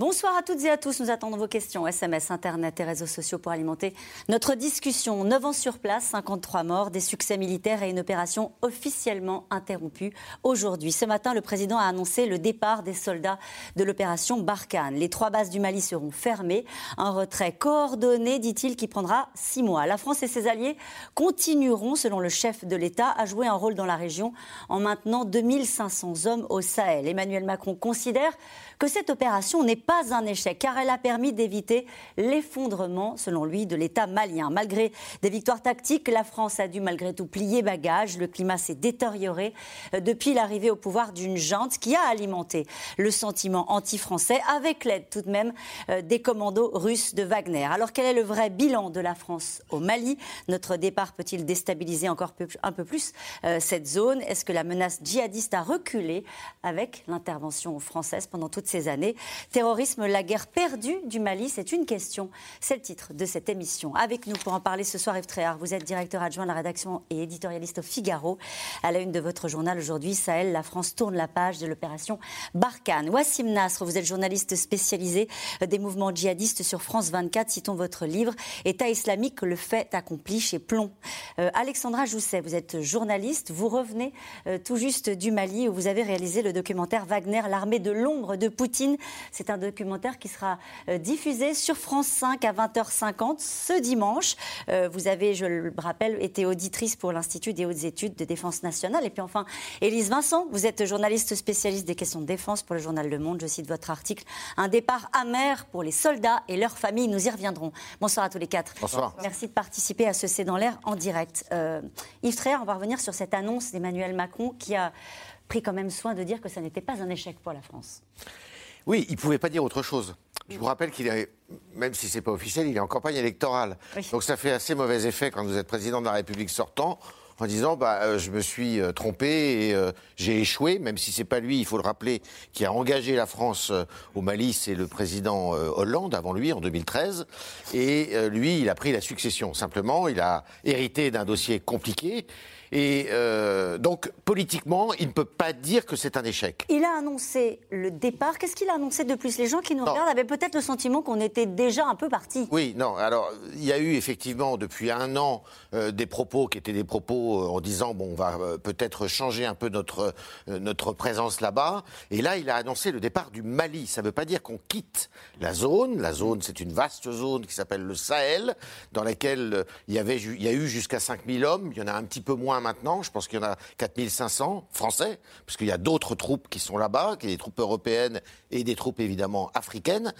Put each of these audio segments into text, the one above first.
Bonsoir à toutes et à tous. Nous attendons vos questions, SMS, Internet et réseaux sociaux pour alimenter notre discussion. 9 ans sur place, 53 morts, des succès militaires et une opération officiellement interrompue aujourd'hui. Ce matin, le président a annoncé le départ des soldats de l'opération Barkhane. Les trois bases du Mali seront fermées. Un retrait coordonné, dit-il, qui prendra six mois. La France et ses alliés continueront, selon le chef de l'État, à jouer un rôle dans la région en maintenant 2500 hommes au Sahel. Emmanuel Macron considère que cette opération n'est pas un échec, car elle a permis d'éviter l'effondrement, selon lui, de l'État malien. Malgré des victoires tactiques, la France a dû malgré tout plier bagage. Le climat s'est détérioré euh, depuis l'arrivée au pouvoir d'une junte qui a alimenté le sentiment anti-français, avec l'aide tout de même euh, des commandos russes de Wagner. Alors quel est le vrai bilan de la France au Mali? Notre départ peut-il déstabiliser encore un peu plus euh, cette zone? Est-ce que la menace djihadiste a reculé avec l'intervention française pendant toute ces années. Terrorisme, la guerre perdue du Mali, c'est une question. C'est le titre de cette émission. Avec nous pour en parler ce soir, Yves Tréhard, vous êtes directeur adjoint de la rédaction et éditorialiste au Figaro. À la une de votre journal aujourd'hui, Sahel, la France tourne la page de l'opération Barkhane. Wassim Nasr, vous êtes journaliste spécialisé des mouvements djihadistes sur France 24. Citons votre livre État islamique, le fait accompli chez Plomb. Euh, Alexandra Jousset, vous êtes journaliste. Vous revenez euh, tout juste du Mali où vous avez réalisé le documentaire Wagner, l'armée de l'ombre de Poutine. C'est un documentaire qui sera euh, diffusé sur France 5 à 20h50 ce dimanche. Euh, vous avez, je le rappelle, été auditrice pour l'Institut des hautes études de défense nationale. Et puis enfin, Élise Vincent, vous êtes journaliste spécialiste des questions de défense pour le journal Le Monde. Je cite votre article Un départ amer pour les soldats et leurs familles. Nous y reviendrons. Bonsoir à tous les quatre. Bonsoir. Merci de participer à ce C'est dans l'air en direct. Euh, Yves Tréhard, on va revenir sur cette annonce d'Emmanuel Macron qui a pris quand même soin de dire que ça n'était pas un échec pour la France. Oui, il ne pouvait pas dire autre chose. Je vous rappelle qu'il est, même si ce n'est pas officiel, il est en campagne électorale. Donc ça fait assez mauvais effet quand vous êtes président de la République sortant en disant bah, euh, je me suis euh, trompé et euh, j'ai échoué, même si c'est pas lui, il faut le rappeler, qui a engagé la France au Mali, c'est le président Hollande avant lui en 2013. Et lui, il a pris la succession. Simplement, il a hérité d'un dossier compliqué. Et euh, donc, politiquement, il ne peut pas dire que c'est un échec. Il a annoncé le départ. Qu'est-ce qu'il a annoncé de plus? Les gens qui nous regardent avaient peut-être le sentiment qu'on était déjà un peu parti. Oui, non. Alors, il y a eu effectivement depuis un an euh, des propos qui étaient des propos euh, en disant bon, on va peut-être changer un peu notre notre présence là-bas. Et là, il a annoncé le départ du Mali. Ça ne veut pas dire qu'on quitte la zone. La zone, c'est une vaste zone qui s'appelle le Sahel, dans laquelle il y avait il y a eu jusqu'à 5000 hommes. Il y en a un petit peu moins maintenant. Je pense qu'il y en a 4500 français, parce qu'il y a d'autres troupes qui sont là-bas, qui des troupes européennes et des troupes évidemment africaines.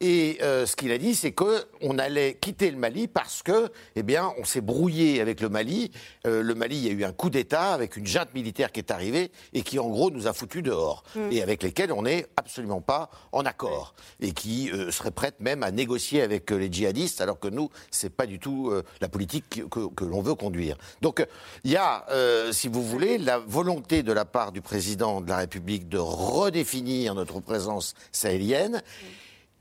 Et euh, ce qu'il a dit, c'est qu'on allait quitter le Mali parce que, eh bien, on s'est brouillé avec le Mali. Euh, le Mali, il y a eu un coup d'État avec une junte militaire qui est arrivée et qui, en gros, nous a foutus dehors. Mm. Et avec lesquels on n'est absolument pas en accord. Et qui euh, serait prête même à négocier avec les djihadistes, alors que nous, c'est pas du tout la politique que, que l'on veut conduire. Donc, il y a euh, si vous voulez, la volonté de la part du président de la République de redéfinir notre présence sahélienne.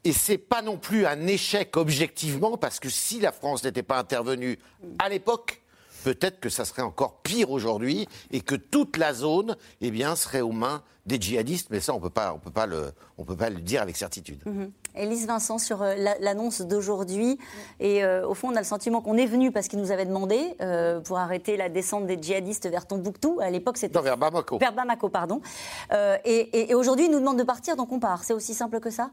Et c'est pas non plus un échec objectivement, parce que si la France n'était pas intervenue à l'époque, peut-être que ça serait encore pire aujourd'hui et que toute la zone eh bien, serait aux mains des djihadistes, mais ça, on ne peut pas le dire avec certitude. Mhm. Élise Vincent, sur euh, l'annonce d'aujourd'hui, et euh, au fond, on a le sentiment qu'on est venu parce qu'ils nous avaient demandé euh, pour arrêter la descente des djihadistes vers Tombouctou. À l'époque, c'était. Non, vers Bamako. Vers Bamako, pardon. et, et aujourd'hui, ils nous demandent de partir, donc on part. C'est aussi simple que ça?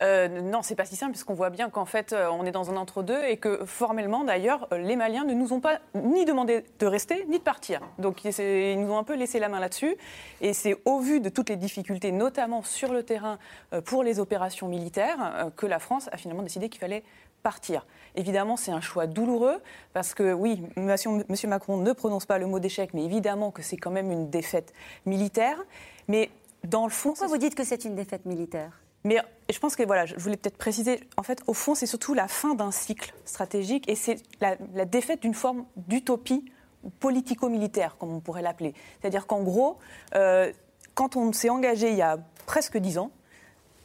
Euh, non, c'est pas si simple, puisqu'on voit bien qu'en fait, euh, on est dans un entre-deux et que formellement, d'ailleurs, euh, les Maliens ne nous ont pas ni demandé de rester ni de partir. Donc, ils nous ont un peu laissé la main là-dessus. Et c'est au vu de toutes les difficultés, notamment sur le terrain pour les opérations militaires, que la France a finalement décidé qu'il fallait partir. Évidemment, c'est un choix douloureux parce que oui, M. Macron ne prononce pas le mot d'échec, mais évidemment que c'est quand même une défaite militaire. Mais dans le fond, pourquoi vous dites que c'est une défaite militaire? Mais je pense que voilà, je voulais peut-être préciser, en fait, au fond, c'est surtout la fin d'un cycle stratégique et c'est la, défaite d'une forme d'utopie politico-militaire, comme on pourrait l'appeler. C'est-à-dire qu'en gros, euh, quand on s'est engagé il y a presque dix ans,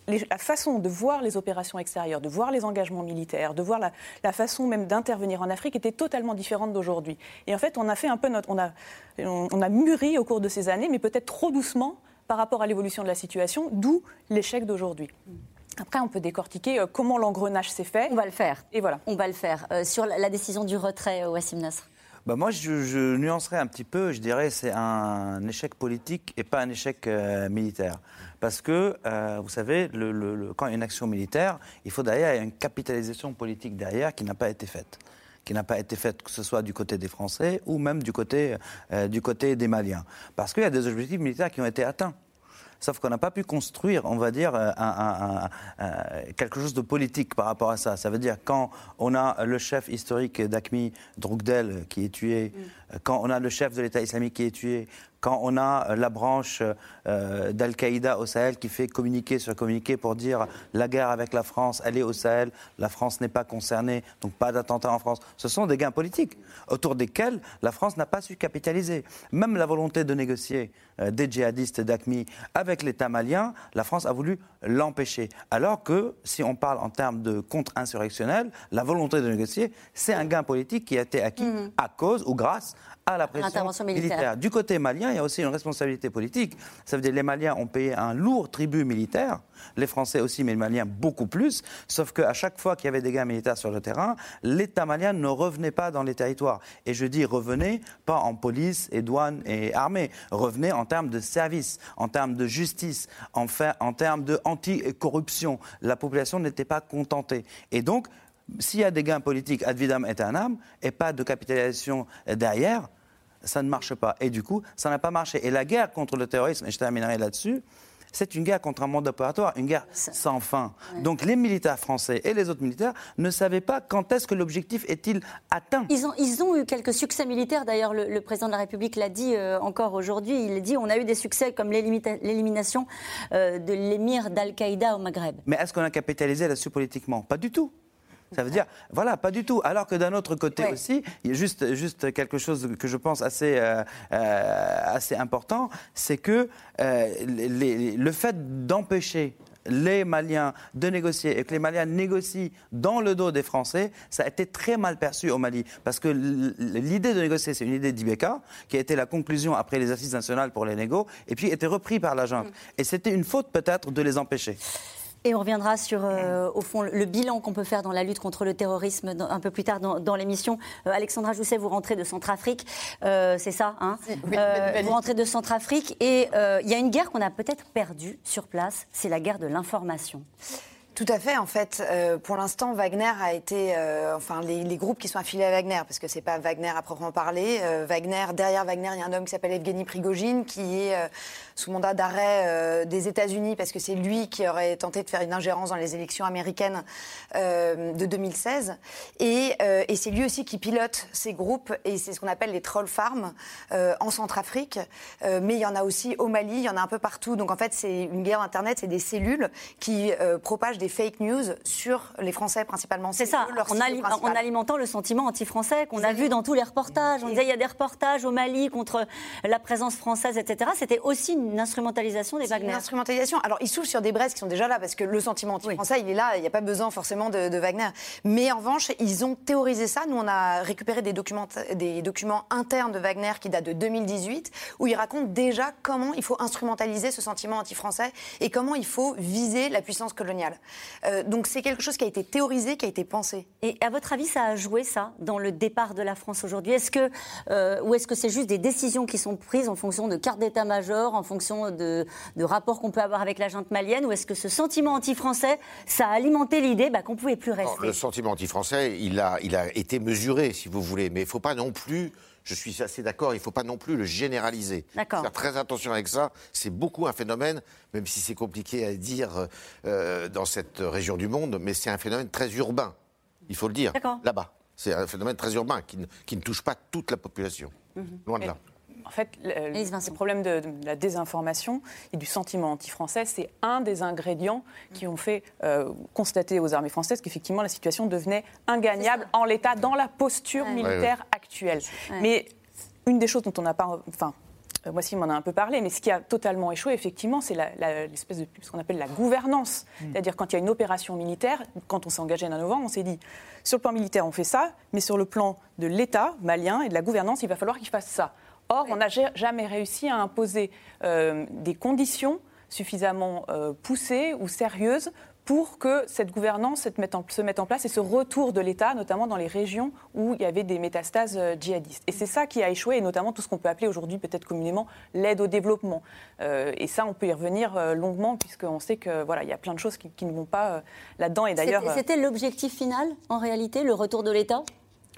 la façon de voir les opérations extérieures, de voir les engagements militaires, de voir la, façon même d'intervenir en Afrique était totalement différente d'aujourd'hui. Et en fait, on a fait un peu notre, on a, on a mûri au cours de ces années, mais peut-être trop doucement par rapport à l'évolution de la situation, d'où l'échec d'aujourd'hui. Après, on peut décortiquer euh, comment l'engrenage s'est fait. On va le faire. Et voilà. On va le faire. Euh, sur la décision du retrait, euh, Wassim Nasr bah moi, je, je, nuancerais un petit peu. Je dirais c'est un échec politique et pas un échec militaire. Parce que, vous savez, le, quand il y a une action militaire, il faut derrière une capitalisation politique derrière qui n'a pas été faite qui n'a pas été faite, que ce soit du côté des Français ou même du côté, du côté des Maliens. Parce qu'il y a des objectifs militaires qui ont été atteints. Sauf qu'on n'a pas pu construire, on va dire, euh, quelque chose de politique par rapport à ça. Ça veut dire quand on a le chef historique d'ACMI, Drugdel, qui est tué, mm. Quand on a le chef de l'État islamique qui est tué, quand on a euh, la branche euh, d'Al-Qaïda au Sahel qui fait communiquer sur communiquer pour dire la guerre avec la France, elle est au Sahel, la France n'est pas concernée, donc pas d'attentat en France. Ce sont des gains politiques autour desquels la France n'a pas su capitaliser. Même la volonté de négocier euh, des djihadistes d'ACMI avec l'État malien, la France a voulu l'empêcher. Alors que, si on parle en termes de contre-insurrectionnel, la volonté de négocier, c'est un gain politique qui a été acquis mmh. à cause ou grâce à la pression militaire. Du côté malien, il y a aussi une responsabilité politique. Ça veut dire que les Maliens ont payé un lourd tribut militaire, les Français aussi, mais les Maliens beaucoup plus. Sauf qu'à chaque fois qu'il y avait des guerres militaires sur le terrain, l'État malien ne revenait pas dans les territoires. Et je dis revenez, pas en police et douane et armée. Revenez en termes de services, en termes de justice, en, en termes de anti-corruption. La population n'était pas contentée. Et donc, s'il y a des gains politiques ad vitam aeternam et pas de capitalisation derrière, ça ne marche pas. Et du coup, ça n'a pas marché. Et la guerre contre le terrorisme, et je terminerai là-dessus, c'est une guerre contre un monde opératoire, une guerre sans fin. Donc les militaires français et les autres militaires ne savaient pas quand est-ce que l'objectif est-il atteint. Ils ont, ils ont eu quelques succès militaires, d'ailleurs le, président de la République l'a dit euh, encore aujourd'hui, il a dit on a eu des succès comme l'élimination euh, de l'émir d'Al-Qaïda au Maghreb. Mais est-ce qu'on a capitalisé là-dessus politiquement? Pas du tout. Ça veut dire, voilà, pas du tout. Alors que d'un autre côté aussi, il y a juste, juste quelque chose que je pense assez, euh, euh, assez important, c'est que euh, le fait d'empêcher les Maliens de négocier et que les Maliens négocient dans le dos des Français, ça a été très mal perçu au Mali. Parce que l'idée de négocier, c'est une idée d'Ibeka, qui a été la conclusion après les assises nationales pour les négos, et puis été repris par la junte. Mm. Et c'était une faute peut-être de les empêcher. Et on reviendra sur, euh, au fond, le bilan qu'on peut faire dans la lutte contre le terrorisme un peu plus tard dans, l'émission. Euh, Alexandra Jousset, vous rentrez de Centrafrique, euh, c'est ça hein Vous rentrez de Centrafrique et il y a une guerre qu'on a peut-être perdue sur place, c'est la guerre de l'information. Tout à fait. En fait, euh, pour l'instant, Wagner a été, euh, enfin, les, groupes qui sont affiliés à Wagner, parce que c'est pas Wagner à proprement parler. Euh, Wagner, derrière Wagner, il y a un homme qui s'appelle Evgeny Prigogine, qui est sous mandat d'arrêt des États-Unis, parce que c'est lui qui aurait tenté de faire une ingérence dans les élections américaines de 2016. Et, c'est lui aussi qui pilote ces groupes, et c'est ce qu'on appelle les troll farms en Centrafrique. mais il y en a aussi au Mali, il y en a un peu partout. Donc en fait, c'est une guerre Internet, c'est des cellules qui propagent fake news sur les Français principalement. C'est ça, en, en, alimentant le sentiment anti-français qu'on a vu dans tous les reportages. On disait il y a des reportages au Mali contre la présence française, etc. C'était aussi une instrumentalisation des Wagner. Une instrumentalisation. Alors ils s'ouvrent sur des braises qui sont déjà là parce que le sentiment anti-français, il est là, il n'y a pas besoin forcément de, Wagner. Mais en revanche, ils ont théorisé ça. Nous, on a récupéré des documents, des documents internes de Wagner qui datent de 2018 où ils racontent déjà comment il faut instrumentaliser ce sentiment anti-français et comment il faut viser la puissance coloniale. Euh, donc c'est quelque chose qui a été théorisé, qui a été pensé. Et à votre avis, ça a joué ça dans le départ de la France aujourd'hui? Est-ce que euh, ou est-ce que c'est juste des décisions qui sont prises en fonction de cartes d'état-major, en fonction de, rapports qu'on peut avoir avec la junte malienne, ou est-ce que ce sentiment anti-français, ça a alimenté l'idée bah, qu'on pouvait plus rester? Le sentiment anti-français, il a, il a été mesuré, si vous voulez, mais il ne faut pas non plus je suis assez d'accord, il ne faut pas non plus le généraliser. Faire très attention avec ça. C'est beaucoup un phénomène, même si c'est compliqué à dire euh, dans cette région du monde, mais c'est un phénomène très urbain. Il faut le dire. Là-bas. C'est un phénomène très urbain qui ne, touche pas toute la population. Mhm. Loin de là. En fait, le, problème de, la désinformation et du sentiment anti-français, c'est un des ingrédients qui ont fait euh, constater aux armées françaises qu'effectivement la situation devenait ingagnable en l'état, dans la posture militaire actuelle. Mais une des choses dont on n'a pas, enfin, moi aussi, m'en a un peu parlé, mais ce qui a totalement échoué, effectivement, c'est l'espèce de ce qu'on appelle la gouvernance. Hmm. C'est-à-dire quand il y a une opération militaire, quand on s'est engagé en novembre, on s'est dit sur le plan militaire, on fait ça, mais sur le plan de l'État malien et de la gouvernance, il va falloir qu'il fasse ça. Or, on n'a jamais réussi à imposer euh, des conditions suffisamment euh, poussées ou sérieuses pour que cette gouvernance se mette, en, place et ce retour de l'État, notamment dans les régions où il y avait des métastases euh, djihadistes. Et c'est ça qui a échoué, et notamment tout ce qu'on peut appeler aujourd'hui peut-être communément l'aide au développement. Euh, et ça, on peut y revenir longuement, puisqu'on sait que voilà, il y a plein de choses qui, ne vont pas là-dedans. Et d'ailleurs, c'était l'objectif final, en réalité, le retour de l'État?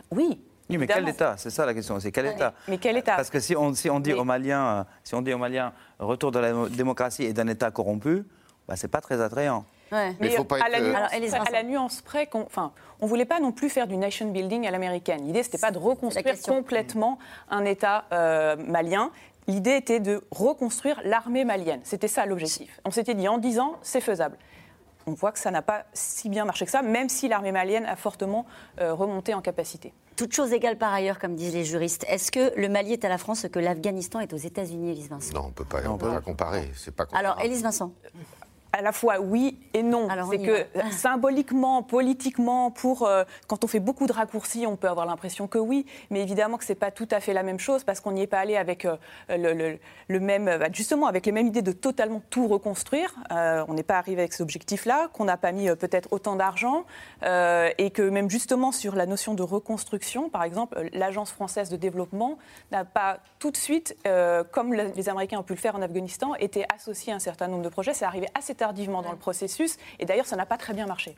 Oui, oui, mais quel État? C'est ça la question. C'est quel État? Mais quel État? Parce que si on, si on dit aux Maliens, si on dit aux Maliens, retour de la démocratie et d'un État corrompu, bah, c'est pas très attrayant. Mais, faut pas à, la nuance, à, la nuance, près, enfin, on ne voulait pas non plus faire du nation building à l'américaine. L'idée, ce n'était pas de reconstruire complètement un État euh, malien. L'idée était de reconstruire l'armée malienne. C'était ça l'objectif. On s'était dit en 10 ans, c'est faisable. On voit que ça n'a pas si bien marché que ça, même si l'armée malienne a fortement euh, remonté en capacité. Toute chose égale par ailleurs, comme disent les juristes. Est-ce que le Mali est à la France ce que l'Afghanistan est aux États-Unis, Élise Vincent? Non, on ne peut pas, on peut pas comparer. Pas Alors, Élise Vincent à la fois oui et non. C'est que symboliquement, politiquement, pour euh, quand on fait beaucoup de raccourcis, on peut avoir l'impression que oui, mais évidemment que c'est pas tout à fait la même chose parce qu'on n'y est pas allé avec euh, le, même, bah, justement avec les mêmes idées de totalement tout reconstruire. Euh, on n'est pas arrivé avec cet objectif-là, qu'on n'a pas mis peut-être autant d'argent et que même justement sur la notion de reconstruction, par exemple, l'agence française de développement n'a pas tout de suite, comme les Américains ont pu le faire en Afghanistan, été associé à un certain nombre de projets. C'est arrivé assez tard tardivement dans le processus. Et d'ailleurs, ça n'a pas très bien marché.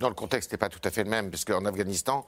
Dans le contexte n'est pas tout à fait le même, parce qu'en Afghanistan,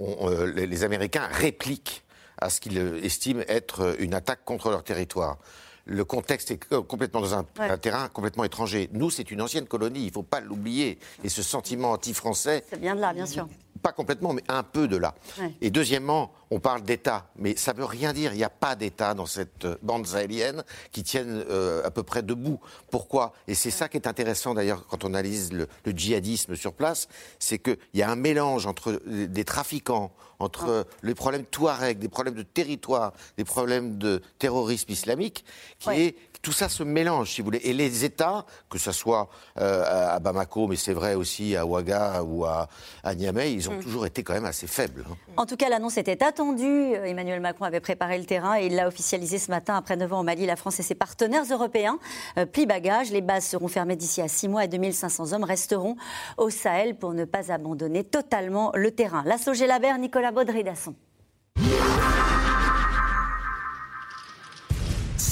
euh, les, Américains répliquent à ce qu'ils estiment être une attaque contre leur territoire le contexte est complètement dans un, terrain complètement étranger. Nous, c'est une ancienne colonie, il ne faut pas l'oublier. Et ce sentiment anti-français. Ça vient de là, bien sûr pas complètement, mais un peu de là. Et deuxièmement, on parle d'État, mais ça ne veut rien dire. Il n'y a pas d'État dans cette bande sahélienne qui tienne euh, à peu près debout. Pourquoi? Et c'est ça qui est intéressant d'ailleurs quand on analyse le, djihadisme sur place, c'est qu'il y a un mélange entre des trafiquants, entre les problèmes touareg, des problèmes de territoire, des problèmes de terrorisme islamique, qui est tout ça se mélange, si vous voulez. Et les États, que ce soit euh, à Bamako, mais c'est vrai aussi à Ouaga ou à, Niamey, ils ont mm. toujours été quand même assez faibles. Hein. En tout cas, l'annonce était attendue. Emmanuel Macron avait préparé le terrain et il l'a officialisé ce matin. Après 9 ans au Mali, la France et ses partenaires européens euh, plient bagages. Les bases seront fermées d'ici à 6 mois et 2500 hommes resteront au Sahel pour ne pas abandonner totalement le terrain. La Labert, Nicolas Baudry-Dasson.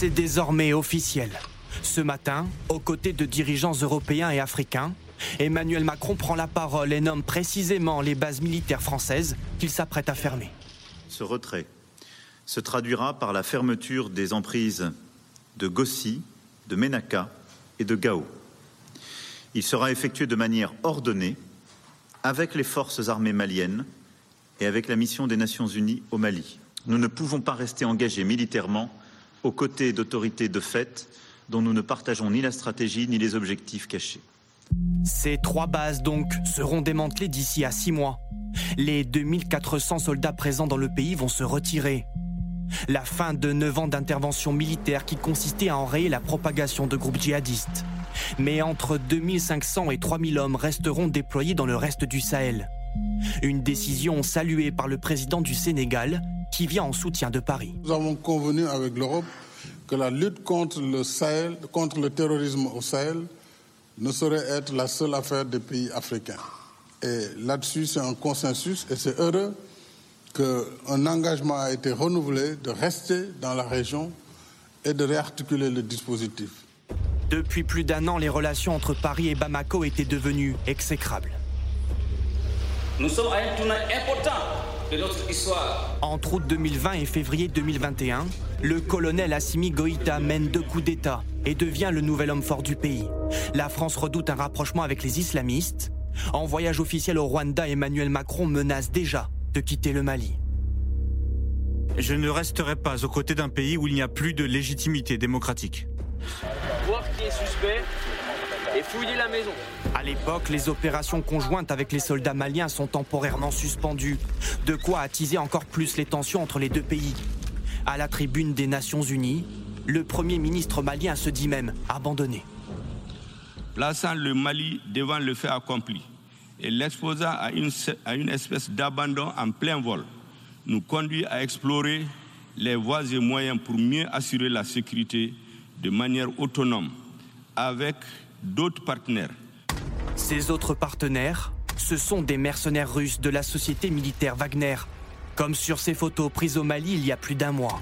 c'est désormais officiel. Ce matin, aux côtés de dirigeants européens et africains, Emmanuel Macron prend la parole et nomme précisément les bases militaires françaises qu'il s'apprête à fermer. Ce retrait se traduira par la fermeture des emprises de Gossi, de Menaka et de Gao. Il sera effectué de manière ordonnée avec les forces armées maliennes et avec la mission des Nations Unies au Mali. Nous ne pouvons pas rester engagés militairement aux côtés d'autorités de fait dont nous ne partageons ni la stratégie ni les objectifs cachés. Ces trois bases, donc, seront démantelées d'ici à six mois. Les 2400 soldats présents dans le pays vont se retirer. La fin de neuf ans d'intervention militaire qui consistait à enrayer la propagation de groupes djihadistes. Mais entre 2500 et 3000 hommes resteront déployés dans le reste du Sahel. Une décision saluée par le président du Sénégal, qui vient en soutien de Paris. Nous avons convenu avec l'Europe que la lutte contre le Sahel, contre le terrorisme au Sahel, ne saurait être la seule affaire des pays africains. Et là-dessus, c'est un consensus et c'est heureux qu'un engagement a été renouvelé de rester dans la région et de réarticuler le dispositif. Depuis plus d'un an, les relations entre Paris et Bamako étaient devenues exécrables. Nous sommes à un tournant important de notre histoire. Entre août 2020 et février 2021, le colonel Assimi Goïta mène deux coups d'État et devient le nouvel homme fort du pays. La France redoute un rapprochement avec les islamistes. En voyage officiel au Rwanda, Emmanuel Macron menace déjà de quitter le Mali. Je ne resterai pas aux côtés d'un pays où il n'y a plus de légitimité démocratique. Voir qui est suspect et fouiller la maison. À l'époque, les opérations conjointes avec les soldats maliens sont temporairement suspendues. De quoi attiser encore plus les tensions entre les deux pays. À la tribune des Nations Unies, Le Premier ministre malien se dit même abandonné. Plaçant le Mali devant le fait accompli et l'exposant à une, à une espèce d'abandon en plein vol, nous conduit à explorer les voies et moyens pour mieux assurer la sécurité de manière autonome avec d'autres partenaires. Ces autres partenaires, ce sont des mercenaires russes de la société militaire Wagner, comme sur ces photos prises au Mali il y a plus d'un mois.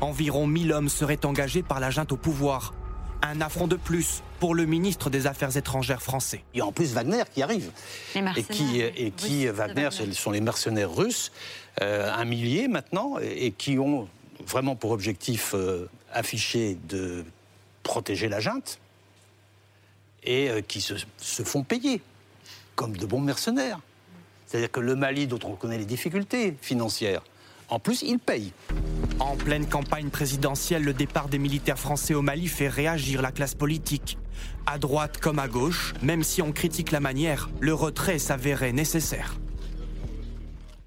Environ 1000 hommes seraient engagés par la junte au pouvoir. Un affront de plus pour le ministre des Affaires étrangères français. Il y a en plus Wagner qui arrive. Les Et mercenaires qui, et qui russes de Wagner, Wagner. ce sont les mercenaires russes, euh, un millier maintenant, et, et qui ont vraiment pour objectif euh, affiché de protéger la junte, et euh, qui se, se font payer comme de bons mercenaires. C'est-à-dire que le Mali, dont on connaît les difficultés financières, en plus, il paye. En pleine campagne présidentielle, le départ des militaires français au Mali fait réagir la classe politique. À droite comme à gauche, même si on critique la manière, le retrait s'avérait nécessaire.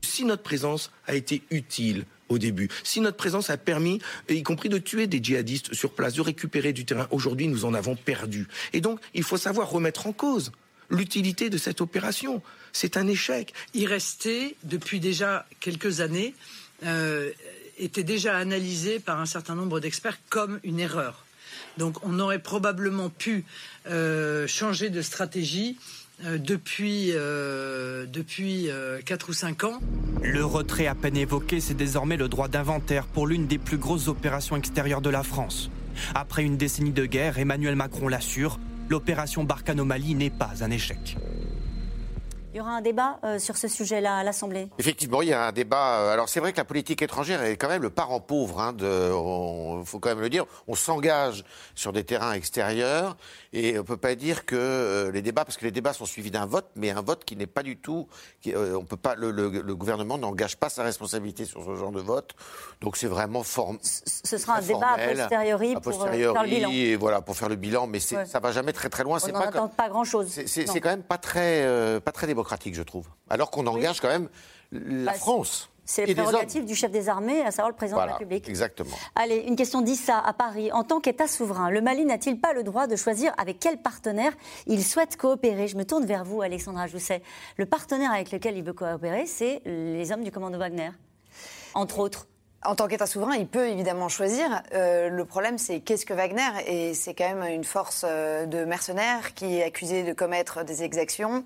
Si notre présence a été utile au début, si notre présence a permis, y compris de tuer des djihadistes sur place, de récupérer du terrain, aujourd'hui nous en avons perdu. Et donc il faut savoir remettre en cause l'utilité de cette opération. C'est un échec. y rester depuis déjà quelques années euh, était déjà analysé par un certain nombre d'experts comme une erreur. Donc on aurait probablement pu euh, changer de stratégie euh, depuis, euh, depuis 4 ou 5 ans. Le retrait à peine évoqué, c'est désormais le droit d'inventaire pour l'une des plus grosses opérations extérieures de la France. Après une décennie de guerre, Emmanuel Macron l'assure, l'opération Barkhane au Mali n'est pas un échec. Il y aura un débat euh, sur ce sujet-là à l'Assemblée. Effectivement, il y a un débat. euh, Alors, c'est vrai que la politique étrangère est quand même le parent pauvre. Hein, de, il faut quand même le dire. On s'engage sur des terrains extérieurs et on peut pas dire que euh, les débats, parce que les débats sont suivis d'un vote, mais un vote qui n'est pas du tout. Qui, euh, on peut pas. Le, le- le gouvernement n'engage pas sa responsabilité sur ce genre de vote. Donc, c'est vraiment form, Ce sera un débat a formel, posteriori pour euh, posteriori, faire le bilan. Et voilà, pour faire le bilan, mais Ouais. ça va jamais très très loin. On n'en pas attend comme- pas grand-chose. c'est- quand même pas très, euh, pas très démocratique, je trouve. Alors qu'on engage quand même la Bah, France. C'est les prérogatives du chef des armées, à savoir le président de la République. exactement. Allez, une question d'Issa à Paris. En tant qu'État souverain, le Mali n'a-t-il pas le droit de choisir avec quel partenaire il souhaite coopérer? Je me tourne vers vous, Alexandra Jousset. Le partenaire avec lequel il veut coopérer, c'est les hommes du commando Wagner, entre autres. En tant qu'État souverain, il peut évidemment choisir. Euh, le problème, c'est qu'est-ce que Wagner? Et c'est quand même une force euh, de mercenaires qui est accusée de commettre des exactions.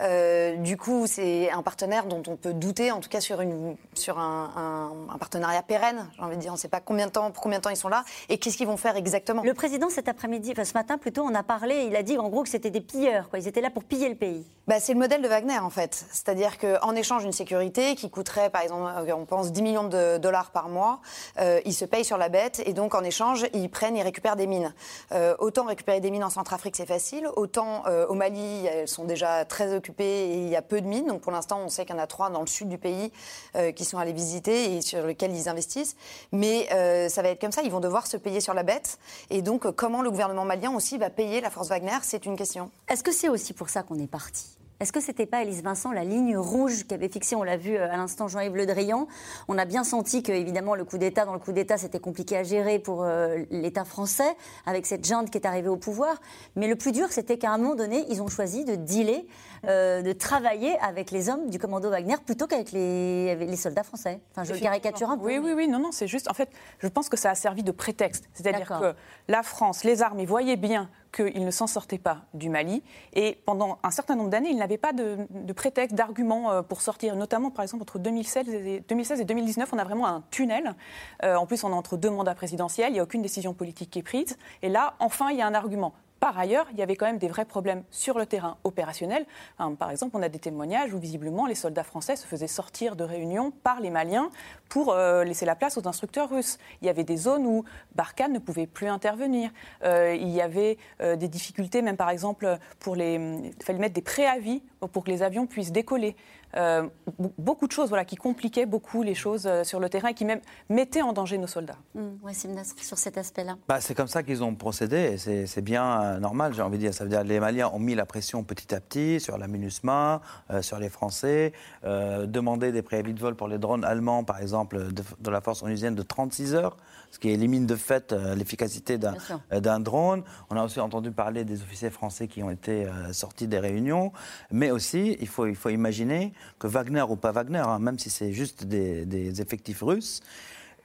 Euh, du coup, c'est un partenaire dont on peut douter, en tout cas sur, une, sur un, un- un partenariat pérenne. J'ai envie de dire, on ne sait pas combien de temps, pour combien de temps ils sont là et qu'est-ce qu'ils vont faire exactement. Le président, cet après-midi, enfin ce matin plutôt, on a parlé, il a dit en gros que c'était des pilleurs, quoi. ils étaient là pour piller le pays. Bah, c'est le modèle de Wagner, en fait. C'est-à-dire qu'en échange d'une sécurité qui coûterait, par exemple, on pense 10 millions de dollars par mois, euh, ils se payent sur la bête et donc en échange, ils prennent, ils récupèrent des mines. Euh, autant récupérer des mines en Centrafrique, c'est facile. Autant euh, au Mali, elles sont déjà très occupées et il y a peu de mines. Donc pour l'instant, on sait qu'il y en a trois dans le sud du pays qui sont allés visiter et sur lesquelles ils investissent. Mais ça va être comme ça, ils vont devoir se payer sur la bête. Et donc, comment le gouvernement malien aussi va payer la force Wagner, c'est une question. Est-ce que c'est aussi pour ça qu'on est parti? Est-ce que c'était pas, Élise Vincent, la ligne rouge qu'avait fixée, on l'a vu euh, à l'instant Jean-Yves Le Drian? On a bien senti que, évidemment, le coup d'État, dans le coup d'État, c'était compliqué à gérer pour euh, l'État français, avec cette junte qui est arrivée au pouvoir. Mais le plus dur, c'était qu'à un moment donné, ils ont choisi de dealer, euh, de travailler avec les hommes du commando Wagner plutôt qu'avec les, avec les soldats français. Enfin, je le caricature un peu. Oui, oui, oui, non, non, c'est juste. En fait, je pense que ça a servi de prétexte. C'est-à-dire que la France, les armées voyaient bien qu'ils ne s'en sortaient pas du Mali. Et pendant un certain nombre d'années, ils n'avaient pas de, de prétexte, d'argument euh, pour sortir. Notamment, par exemple, entre 2016 et, 2016 et 2019, on a vraiment un tunnel. Euh, en plus, on est entre deux mandats présidentiels. Il n'y a aucune décision politique qui est prise. Et là, enfin, il y a un argument. Par ailleurs, il y avait quand même des vrais problèmes sur le terrain opérationnel. Enfin, par exemple, on a des témoignages où visiblement les soldats français se faisaient sortir de réunions par les Maliens pour euh, laisser la place aux instructeurs russes. Il y avait des zones où Barkhane ne pouvait plus intervenir. Euh, il y avait euh, des difficultés, même par exemple, pour les. Il fallait mettre des préavis pour que les avions puissent décoller. Euh, be- beaucoup de choses voilà, qui compliquaient beaucoup les choses euh, sur le terrain et qui même mettaient en danger nos soldats. Wassim Nasr, sur cet aspect-là. Bah, c'est comme ça qu'ils ont procédé et c'est c'est bien euh, normal, j'ai envie de dire. Ça veut dire que les Maliens ont mis la pression petit à petit sur la MINUSMA, euh, sur les Français, euh, demandé des préavis de vol pour les drones allemands, par exemple, de, de la force onusienne de 36 heures, ce qui élimine de fait euh, l'efficacité d'un euh, d'un drone. On a aussi entendu parler des officiers français qui ont été euh, sortis des réunions. Mais aussi, il faut, il faut imaginer que Wagner ou pas Wagner, hein, même si c'est juste des, des effectifs russes,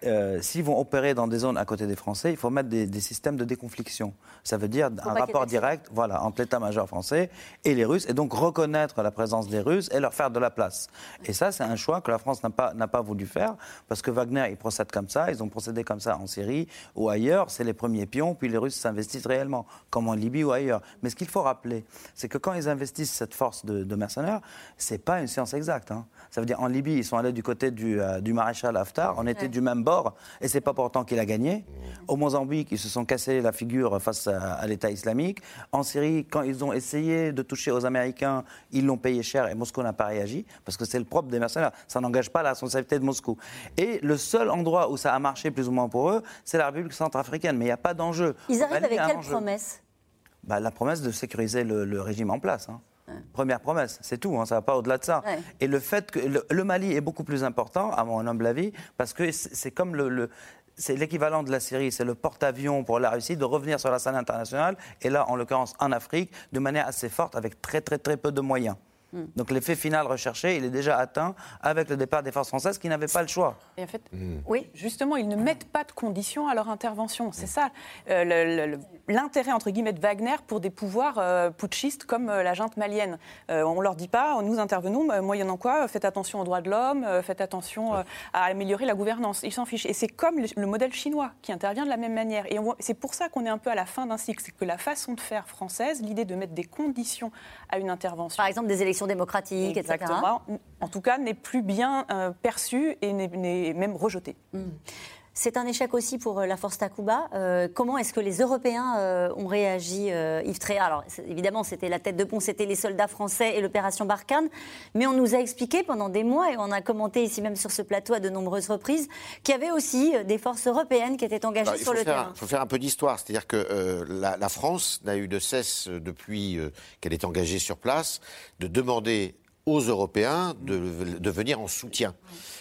euh, s'ils vont opérer dans des zones à côté des Français, il faut mettre des, des systèmes de déconfliction. Ça veut dire un rapport direct voilà, entre l'état-major français et les Russes, et donc reconnaître la présence des Russes et leur faire de la place. Et ça, c'est un choix que la France n'a pas, voulu faire, parce que Wagner, ils procèdent comme ça, ils ont procédé comme ça en Syrie ou ailleurs, c'est les premiers pions, puis les Russes s'investissent réellement, comme en Libye ou ailleurs. Mais ce qu'il faut rappeler, c'est que quand ils investissent cette force de, de mercenaires, c'est pas une science exacte. hein. Ça veut dire, en Libye, ils sont allés du côté du, euh, du maréchal Haftar, on était Ouais. du même bord, et c'est pas pourtant qu'il a gagné. Au Mozambique, ils se sont cassés la figure face à, à l'État islamique. En Syrie, quand ils ont essayé de toucher aux Américains, ils l'ont payé cher et Moscou n'a pas réagi, parce que c'est le propre des mercenaires. Ça n'engage pas la responsabilité de Moscou. Et le seul endroit où ça a marché plus ou moins pour eux, c'est la République centrafricaine. Mais il n'y a pas d'enjeu. Ils arrivent avec quelle enjeu. promesse? Bah, La promesse de sécuriser le, le régime en place. hein. Première promesse, c'est tout, hein, ça ne va pas au-delà de ça. Ouais. Et le fait que le, le Mali est beaucoup plus important, à mon humble avis, parce que c'est c'est comme le. le- c'est l'équivalent de la Syrie, c'est le porte-avions pour la Russie de revenir sur la scène internationale, et là, en l'occurrence, en Afrique, de manière assez forte, avec très très très peu de moyens. Hmm. Donc l'effet final recherché, il est déjà atteint avec le départ des forces françaises qui n'avaient pas le choix. Et en fait, Oui. justement, ils ne mettent pas de conditions à leur intervention. C'est ça euh, l'intérêt, entre guillemets, de Wagner pour des pouvoirs euh, putschistes comme euh, la junte malienne. Euh, on ne leur dit pas, nous intervenons, moyennant quoi, faites attention aux droits de l'homme, euh, faites attention euh, à améliorer la gouvernance. Ils s'en fichent. Et c'est comme le, le modèle chinois qui intervient de la même manière. Et c'est pour ça qu'on est un peu à la fin d'un cycle. C'est que la façon de faire française, l'idée de mettre des conditions à une intervention. Par exemple, des élections démocratiques, etc. Exactement. En tout cas, n'est plus bien euh, perçue et n'est- n'est même rejetée. C'est un échec aussi pour euh, la force Takuba. Euh, comment est-ce que les Européens euh, ont réagi, euh, Yves Tréhard? Alors, évidemment, c'était la tête de pont, c'était les soldats français et l'opération Barkhane. Mais on nous a expliqué pendant des mois, et on a commenté ici même sur ce plateau à de nombreuses reprises, qu'il y avait aussi des forces européennes qui étaient engagées Alors, il sur le faire, terrain. faut faire un peu d'histoire, c'est-à-dire que la, la France n'a eu de cesse depuis qu'elle est engagée sur place de demander aux Européens de, de venir en soutien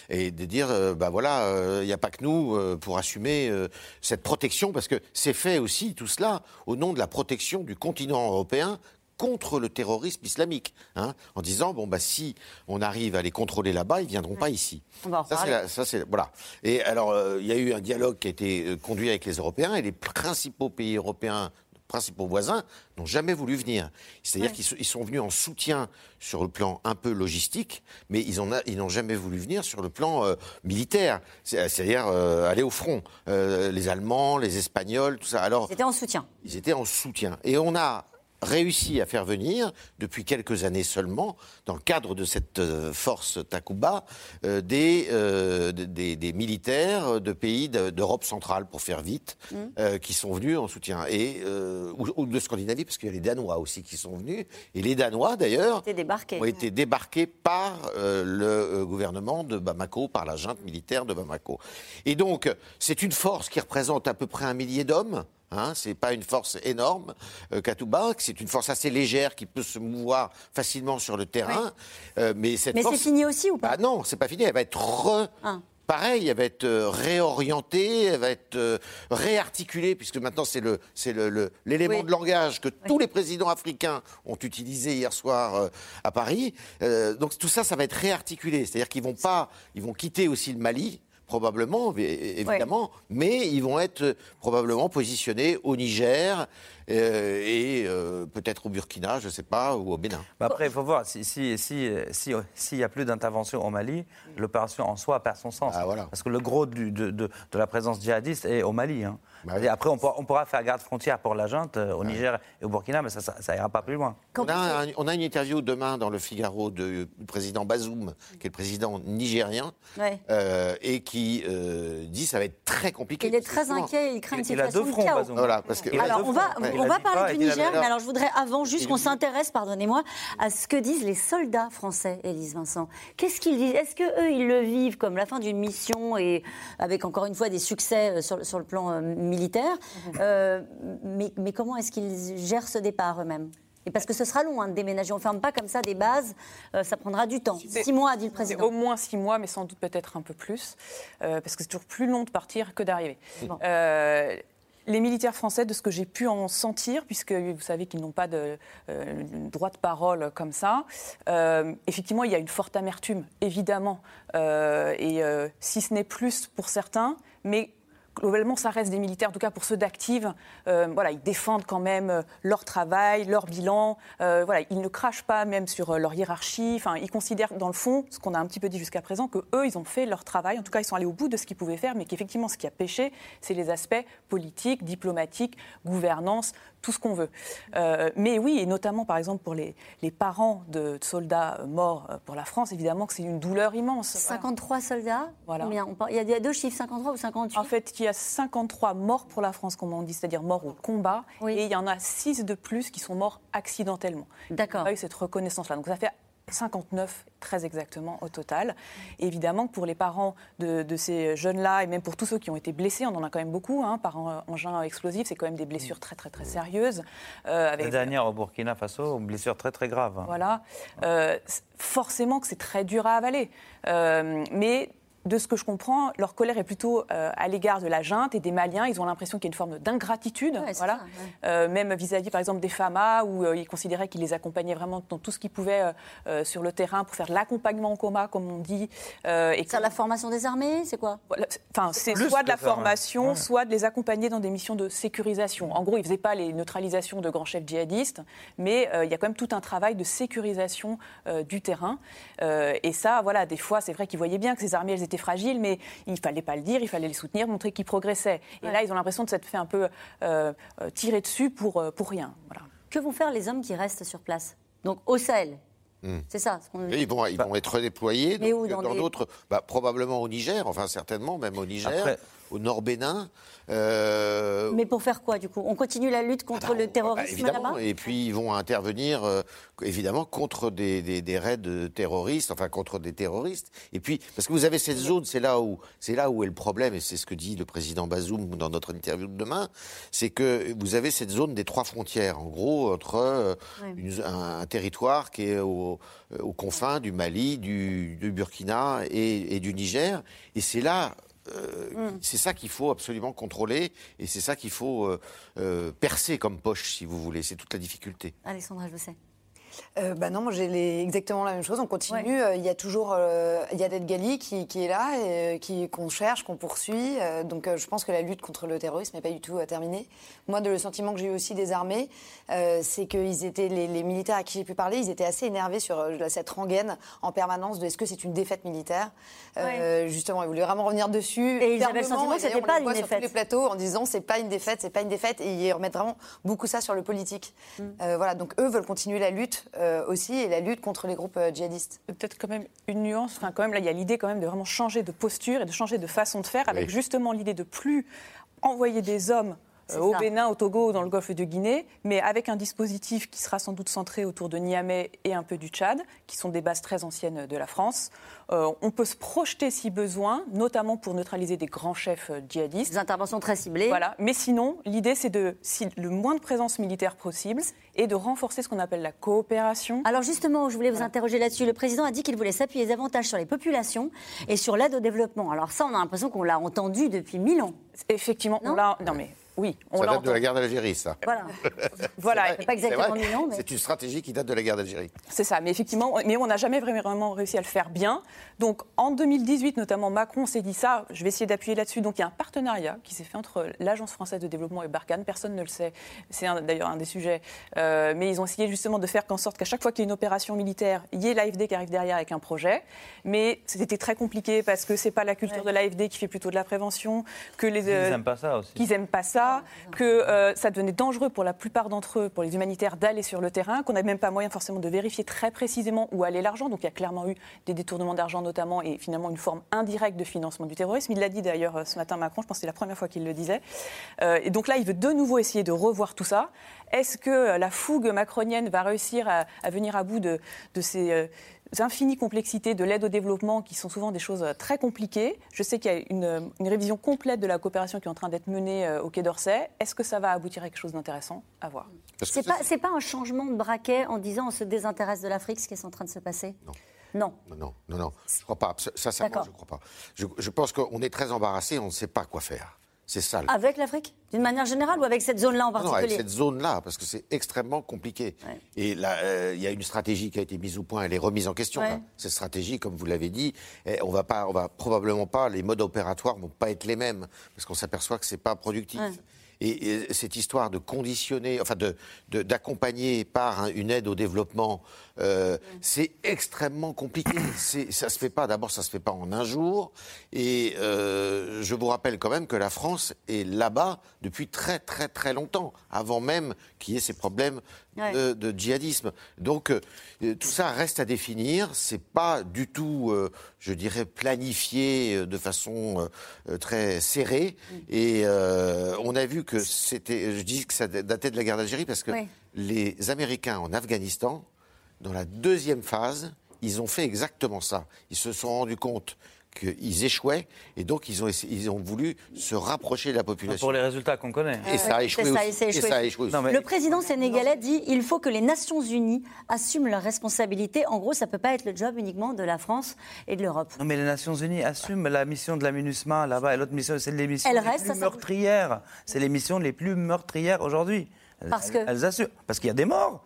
et de dire euh, bah voilà il n'y a pas que nous euh, pour assumer euh, cette protection parce que c'est fait aussi tout cela au nom de la protection du continent européen contre le terrorisme islamique, hein, en disant bon bah si on arrive à les contrôler là-bas, ils viendront pas ici. On va en Ça, c'est reparler. la- ça, c'est voilà. Et alors, euh, il y a eu un dialogue qui a été euh, conduit avec les Européens et les principaux pays européens, principaux voisins, n'ont jamais voulu venir. C'est-à-dire Ouais. qu'ils sont, ils venus en soutien sur le plan un peu logistique, mais ils ils n'ont jamais voulu venir sur le plan euh, militaire. C'est- C'est-à-dire euh, aller au front. Euh, les Allemands, les Espagnols, tout ça. Alors, C'était en soutien. ils étaient en soutien. Et on a réussi à faire venir, depuis quelques années seulement, dans le cadre de cette euh, force Takuba, euh, des, euh, des, des militaires de pays de- d'Europe centrale, pour faire vite, Mm. euh, qui sont venus en soutien. Et, euh, ou, ou de Scandinavie, parce qu'il y a les Danois aussi qui sont venus. Et les Danois, d'ailleurs, ont été débarqués par euh, le gouvernement de Bamako, par la junte militaire de Bamako. Et donc, c'est une force qui représente à peu près un millier d'hommes. Hein, c'est pas une force énorme, euh, Katouba, c'est une force assez légère qui peut se mouvoir facilement sur le terrain. Euh, mais cette Mais c'est fini aussi ou pas? Bah non, c'est pas fini. Elle va être re... Ah. Pareil, elle va être euh, réorientée, elle va être euh, réarticulée, puisque maintenant c'est le c'est le- l'élément Oui. de langage que tous les présidents africains ont utilisé hier soir à Paris. Donc tout ça, ça va être réarticulé, c'est-à-dire qu'ils vont pas, ils vont quitter aussi le Mali. Probablement, évidemment, mais ils vont être euh, probablement positionnés au Niger euh, et euh, peut-être au Burkina, je ne sais pas, ou au Bénin. Après, il faut voir, si- si- si- si- s'il n'y a plus d'intervention au Mali, l'opération en soi perd son sens. Ah, voilà. Parce que le gros du- de, de- de la présence djihadiste est au Mali. hein. Bah Après, on pourra, on pourra faire garde frontière pour la junte euh, au Niger et au Burkina, mais ça, ça, ça ira pas plus loin. On a, un- on a une interview demain dans le Figaro de- du président Bazoum, qui est le président nigérien, Ouais. euh, et qui euh, dit ça va être très compliqué. Il est que très inquiet, il craint une Il- il a situation deux de fronts, chaos. Bazoum. Voilà, parce que Alors, on va, on va parler du Niger, mais alors je voudrais avant juste qu'on s'intéresse, pardonnez-moi, à ce que disent les soldats français, Élise Vincent. Qu'est-ce qu'ils disent? Est-ce que eux ils le vivent comme la fin d'une mission et avec encore une fois des succès sur, sur le plan euh, militaire Euh, mais, mais comment est-ce qu'ils gèrent ce départ eux-mêmes? Et parce que ce sera long hein, de déménager, on ne ferme pas comme ça des bases, euh, ça prendra du temps. Six mois, a dit le président. au moins six mois, mais sans doute peut-être un peu plus, euh, parce que c'est toujours plus long de partir que d'arriver. Bon. Les militaires français, de ce que j'ai pu en sentir, puisque vous savez qu'ils n'ont pas de euh, droit de parole comme ça, euh, effectivement, il y a une forte amertume, évidemment, Euh, et si ce n'est plus pour certains, mais globalement, ça reste des militaires, en tout cas pour ceux d'Active. euh, voilà, ils défendent quand même euh, leur travail, leur bilan. euh, ils ne crachent pas même sur leur hiérarchie. Ils considèrent, dans le fond, ce qu'on a un petit peu dit jusqu'à présent, que eux, ils ont fait leur travail. En tout cas, ils sont allés au bout de ce qu'ils pouvaient faire, mais qu'effectivement, ce qui a pêché, c'est les aspects politiques, diplomatiques, gouvernance, tout ce qu'on veut. Euh, mais oui, et notamment, par exemple, pour les, les parents de soldats morts euh, pour la France, évidemment que c'est une douleur immense. Voilà. 53 soldats Voilà. Combien On parle- Il y a- il y a deux chiffres, 53 ou 58 En fait, il y a 53 morts pour la France, comme on dit, c'est-à-dire morts au combat, et il y en a 6 de plus qui sont morts accidentellement. D'accord. Il n'y a pas eu cette reconnaissance-là. Donc ça fait 59, très exactement, au total. Et évidemment que pour les parents de, de ces jeunes-là, et même pour tous ceux qui ont été blessés, on en a quand même beaucoup, hein, par en- engin explosif, c'est quand même des blessures très très très sérieuses. euh, avec La dernière au Burkina Faso, une blessure très très grave. voilà. Euh, forcément que c'est très dur à avaler. Euh, mais de ce que je comprends, leur colère est plutôt euh, à l'égard de la junte et des Maliens. Ils ont l'impression qu'il y a une forme d'ingratitude, Ouais, voilà. ça, ouais. Euh, même vis-à-vis, par exemple, des FAMA, où euh, ils considéraient qu'ils les accompagnaient vraiment dans tout ce qu'ils pouvaient euh, euh, sur le terrain pour faire de l'accompagnement au coma, comme on dit. Euh, et C'est la formation des armées, c'est quoi? Voilà, c'est- Enfin, c'est soit de la faire, formation, Ouais. soit de les accompagner dans des missions de sécurisation. En gros, ils ne faisaient pas les neutralisations de grands chefs djihadistes, mais euh, il y a quand même tout un travail de sécurisation euh, du terrain. Euh, et ça, voilà, des fois, c'est vrai qu'ils voyaient bien que ces armées, elles étaient fragiles, mais il ne fallait pas le dire, il fallait les soutenir, montrer qu'ils progressaient. Et là, ils ont l'impression de s'être fait un peu euh, euh, tirer dessus pour, euh, pour rien. Voilà. Que vont faire les hommes qui restent sur place? Donc au Sahel. Hmm. C'est ça. ce qu'on- Et ils vont, ils vont être déployés Mais donc, où, dans des- d'autres, bah, probablement au Niger, enfin certainement même au Niger, Après- au Nord Bénin. euh, Mais pour faire quoi du coup? On continue la lutte contre le bah, terrorisme évidemment, là-bas? et puis ils vont intervenir euh, évidemment contre des, des- des raids terroristes, enfin contre des terroristes. Et puis parce que vous avez cette zone, c'est là où c'est là où est le problème, et c'est ce que dit le président Bazoum dans notre interview de demain, c'est que vous avez cette zone des trois frontières, en gros entre euh, Ouais. une- un, un territoire qui est au- aux confins du Mali, du, du Burkina et, et du Niger, et c'est là. Euh, C'est ça qu'il faut absolument contrôler et c'est ça qu'il faut euh, euh, percer comme poche, si vous voulez. C'est toute la difficulté. Alexandra, je le sais. Euh, bah non, j'ai les- exactement la même chose. On continue. Euh, Il y a toujours euh, Yadet Gali qui, qui est là, et, euh, qui qu'on cherche, qu'on poursuit. Euh, donc je pense que la lutte contre le terrorisme n'est pas du tout terminée. Moi, de, le sentiment que j'ai eu aussi des armées, c'est que ils étaient les, les militaires à qui j'ai pu parler, ils étaient assez énervés sur cette rengaine en permanence de est-ce que c'est une défaite militaire? Justement, ils voulaient vraiment revenir dessus. Et ils avaient le sentiment que c'était pas une voit sur défaite. tous les plateaux en disant c'est pas une défaite, c'est pas une défaite, et ils remettent vraiment beaucoup ça sur le politique. Mm. Voilà, donc eux veulent continuer la lutte euh, aussi et la lutte contre les groupes euh, djihadistes. peut-être quand même une nuance. Enfin, quand même, là, il y a l'idée quand même de vraiment changer de posture et de changer de façon de faire, avec Oui. justement l'idée de plus envoyer des hommes au ça. Bénin, au Togo, ou dans le golfe de Guinée, mais avec un dispositif qui sera sans doute centré autour de Niamey et un peu du Tchad, qui sont des bases très anciennes de la France. Euh, on peut se projeter si besoin, notamment pour neutraliser des grands chefs euh, djihadistes. Des interventions très ciblées. Voilà. Mais sinon, l'idée, c'est de si, le moins de présence militaire possible et de renforcer ce qu'on appelle la coopération. Alors justement, je voulais vous interroger là-dessus. Le président a dit qu'il voulait s'appuyer davantage sur les populations et sur l'aide au développement. Alors ça, on a l'impression qu'on l'a entendu depuis mille ans. Effectivement, on l'a. Non, mais oui, on Ça l'a date de la guerre d'Algérie, ça. Voilà. Voilà. C'est Pas exactement mais... C'est une stratégie qui date de la guerre d'Algérie. C'est ça, mais effectivement, mais on n'a jamais vraiment réussi à le faire bien. Donc en 2018, notamment, Macron s'est dit ça, je vais essayer d'appuyer là-dessus. Donc il y a un partenariat qui s'est fait entre l'Agence française de développement et Barkhane, personne ne le sait, c'est d'ailleurs un des sujets. Euh, mais ils ont essayé justement de faire qu'en sorte qu'à chaque fois qu'il y a une opération militaire, il y ait l'AFD qui arrive derrière avec un projet. Mais c'était très compliqué parce que c'est pas la culture de l'AFD qui fait plutôt de la prévention, que les... Ils euh, n'aiment pas ça aussi. qu'ils aiment pas ça. Que euh, ça devenait dangereux pour la plupart d'entre eux, pour les humanitaires, d'aller sur le terrain, qu'on n'avait même pas moyen forcément de vérifier très précisément où allait l'argent. Donc il y a clairement eu des détournements d'argent notamment et finalement une forme indirecte de financement du terrorisme. Il l'a dit d'ailleurs euh, ce matin Macron, je pense que c'est la première fois qu'il le disait. Euh, et donc là, il veut de nouveau essayer de revoir tout ça. Est-ce que la fougue macronienne va réussir à, venir à bout de, ces infinies complexités de l'aide au développement qui sont souvent des choses euh, très compliquées Je sais qu'il y a une, euh, une révision complète de la coopération qui est en train d'être menée euh, au Quai d'Orsay. Est-ce que ça va aboutir à quelque chose d'intéressant À voir? C'est pas, pas un changement de braquet en disant on se désintéresse de l'Afrique, ce qui est en train de se passer? Non. Non. Non, non, non. Je crois pas. Sincèrement, je ne crois pas. Je, je pense qu'on est très embarrassé, on ne sait pas quoi faire. C'est Avec l'Afrique? D'une manière générale ou avec cette zone-là en Non, non, particulier? avec cette zone-là, parce que c'est extrêmement compliqué. Et là, euh, il y a une stratégie qui a été mise au point, elle est remise en question. Ouais. là. Cette stratégie, comme vous l'avez dit, eh, on va pas, on va probablement pas, les modes opératoires vont pas être les mêmes, parce qu'on s'aperçoit que c'est pas productif. Ouais. Et, et cette histoire de conditionner, enfin de de- d'accompagner par un- une aide au développement, euh, c'est extrêmement compliqué. Ça se fait pas. D'abord, ça se fait pas en un jour. Et euh, je vous rappelle quand même que la France est là-bas depuis très très très longtemps, avant même qu'il y ait ces problèmes Ouais. de, de djihadisme. Donc euh, tout ça reste à définir. C'est pas du tout, euh, je dirais, planifié euh, de façon euh, très serrée. Et euh, on a vu que c'était, je dis que ça datait de la guerre d'Algérie parce que les Américains en Afghanistan, dans la deuxième phase, ils ont fait exactement ça. Ils se sont rendus compte qu'ils échouaient et donc ils ont, essayé- ils ont voulu se rapprocher de la population. Pour les résultats qu'on connaît. Et ça a échoué ça, aussi. et ça a Et échoué. ça a échoué aussi. Non, mais- Le président sénégalais dit il faut que les Nations Unies assument leurs responsabilités. En gros, ça ne peut pas être le job uniquement de la France et de l'Europe. Non, mais les Nations Unies assument la mission de la MINUSMA là-bas et l'autre mission, c'est les missions Elle les reste, plus ça, ça- meurtrières. C'est les missions les plus meurtrières aujourd'hui. Parce Elles- que- Elles assurent. Parce qu'il y a des morts.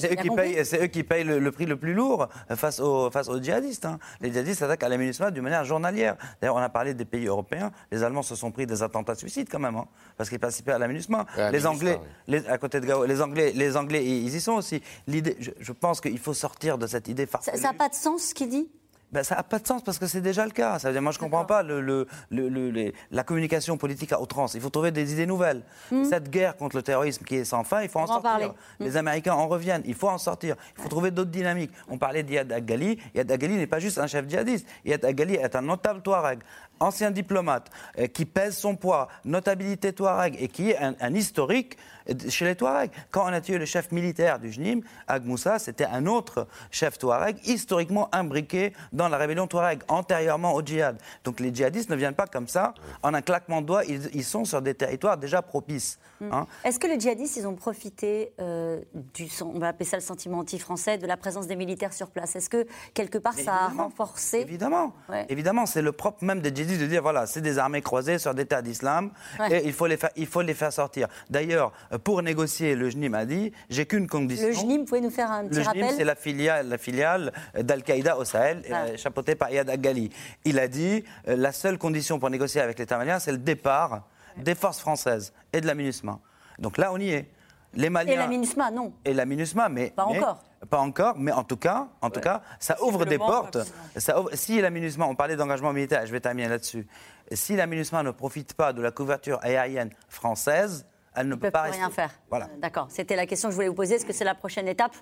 C'est eux, qui payent, c'est eux qui payent le, le prix le plus lourd face aux, face aux djihadistes. hein. Les djihadistes s'attaquent à la MINUSMA d'une manière journalière. D'ailleurs, on a parlé des pays européens. Les Allemands se sont pris des attentats suicides quand même, hein, parce qu'ils participaient à la MINUSMA. À la les MINUSMA, Anglais, oui. les- à côté de Gao, les Anglais, les Anglais, ils y sont aussi. L'idée, je, je pense qu'il faut sortir de cette idée Ça farfelue. n'a pas de sens ce qu'il dit? Ben, ça n'a pas de sens parce que c'est déjà le cas. Ça veut dire, moi, je ne comprends pas le, le- le- les- la communication politique à outrance. Il faut trouver des idées nouvelles. Cette guerre contre le terrorisme qui est sans fin, il faut en Hmm. Sortir. parler. Les Américains en reviennent. Il faut en sortir. Il faut trouver d'autres dynamiques. On parlait d'Iyad Agali. Iyad Agali n'est pas juste un chef djihadiste. Iyad Agali est un notable Touareg, ancien diplomate, euh, qui pèse son poids, notabilité Touareg, et qui est un, historique chez les Touaregs. Quand on a tué le chef militaire du JNIM, Ag Moussa, c'était un autre chef Touareg, historiquement imbriqué dans la rébellion Touareg, antérieurement au djihad. Donc les djihadistes ne viennent pas comme ça, en un claquement de doigts, ils sont sur des territoires déjà propices. Hein. Est-ce que les djihadistes, ils ont profité euh, du, on va appeler ça le sentiment anti-français, de la présence des militaires sur place? Est-ce que quelque part ça a renforcé? Évidemment. Ouais. Évidemment, c'est le propre même des djihadistes de dire voilà, c'est des armées croisées sur des terres d'islam Ouais. et il faut, les faire, il faut les faire sortir. D'ailleurs, pour négocier, le JNIM a dit j'ai qu'une condition. Le JNIM, vous pouvez nous faire un petit Le JNIM, rappel? c'est la filiale, la filiale d'Al-Qaïda au Sahel, Ah. euh, chapeautée par Yad Agali. Il a dit euh, la seule condition pour négocier avec l'État malien, c'est le départ des forces françaises et de la MINUSMA. Donc là, on y est. Les Maliens Et la MINUSMA, non. et la MINUSMA, mais Pas mais- encore. Pas encore, mais en tout cas, en tout cas, ça ouvre des portes. absolument. Ça ouvre- si la MINUSMA, on parlait d'engagement militaire, je vais terminer là-dessus. Si la MINUSMA ne profite pas de la couverture aérienne française, elle ne peut pas rester. rien faire. Voilà. D'accord. C'était la question que je voulais vous poser. Est-ce que c'est la prochaine étape?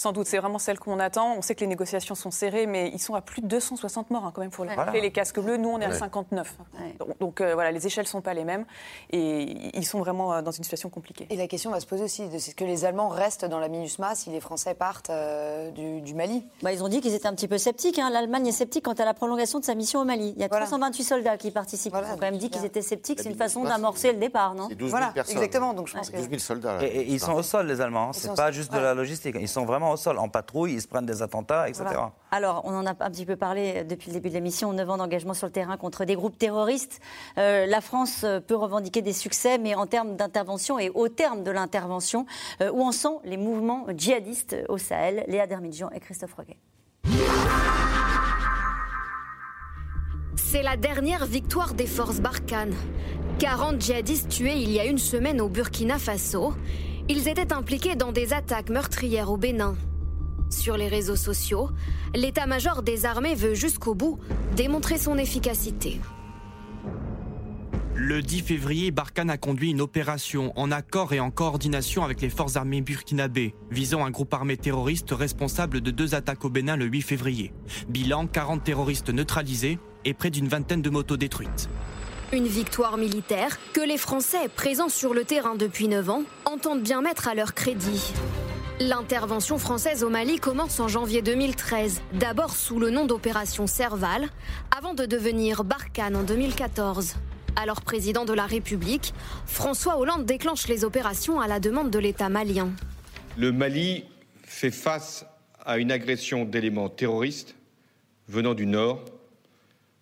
Sans doute, c'est vraiment celle qu'on attend. On sait que les négociations sont serrées, mais ils sont à plus de 260 morts hein, quand même pour le Voilà. rappeler, les casques bleus. Nous, on est à Ouais. 59. Ouais. Donc, donc, euh, voilà, les échelles ne sont pas les mêmes et ils sont vraiment euh, dans une situation compliquée. Et la question va se poser aussi de est-ce que les Allemands restent dans la MINUSMA si les Français partent euh, du, du Mali Bah, Ils ont dit qu'ils étaient un petit peu sceptiques. hein. L'Allemagne est sceptique quant à la prolongation de sa mission au Mali. Il y a Voilà. 328 soldats qui participent. Voilà, Ils ont quand même dit qu'ils étaient sceptiques. C'est une façon d'amorcer le départ, non C'est 12 000 Voilà, personnes. exactement. Donc je pense que 12 000 soldats. là. Et, et ils sont au sol, les Allemands. hein. C'est pas juste ouais. de la logistique. Ils sont vraiment au sol, en patrouille, ils se prennent des attentats, etc. Voilà. Alors, on en a un petit peu parlé depuis le début de l'émission, 9 ans d'engagement sur le terrain contre des groupes terroristes. Euh, la France euh, peut revendiquer des succès, mais en termes d'intervention et au terme de l'intervention, euh, où en sont les mouvements djihadistes au Sahel? Léa Dermidjian et Christophe Roguet. C'est la dernière victoire des forces Barkhane. 40 djihadistes tués il y a une semaine au Burkina Faso. Ils étaient impliqués dans des attaques meurtrières au Bénin. Sur les réseaux sociaux, l'état-major des armées veut jusqu'au bout démontrer son efficacité. Le 10 février, Barkhane a conduit une opération en accord et en coordination avec les forces armées burkinabées, visant un groupe armé terroriste responsable de deux attaques au Bénin le 8 février. Bilan 40 terroristes neutralisés et près d'une vingtaine de motos détruites. Une victoire militaire que les Français, présents sur le terrain depuis 9 ans, entendent bien mettre à leur crédit. L'intervention française au Mali commence en janvier 2013, d'abord sous le nom d'opération Serval, avant de devenir Barkhane en 2014. Alors président de la République, François Hollande déclenche les opérations à la demande de l'État malien. Le Mali fait face à une agression d'éléments terroristes venant du Nord,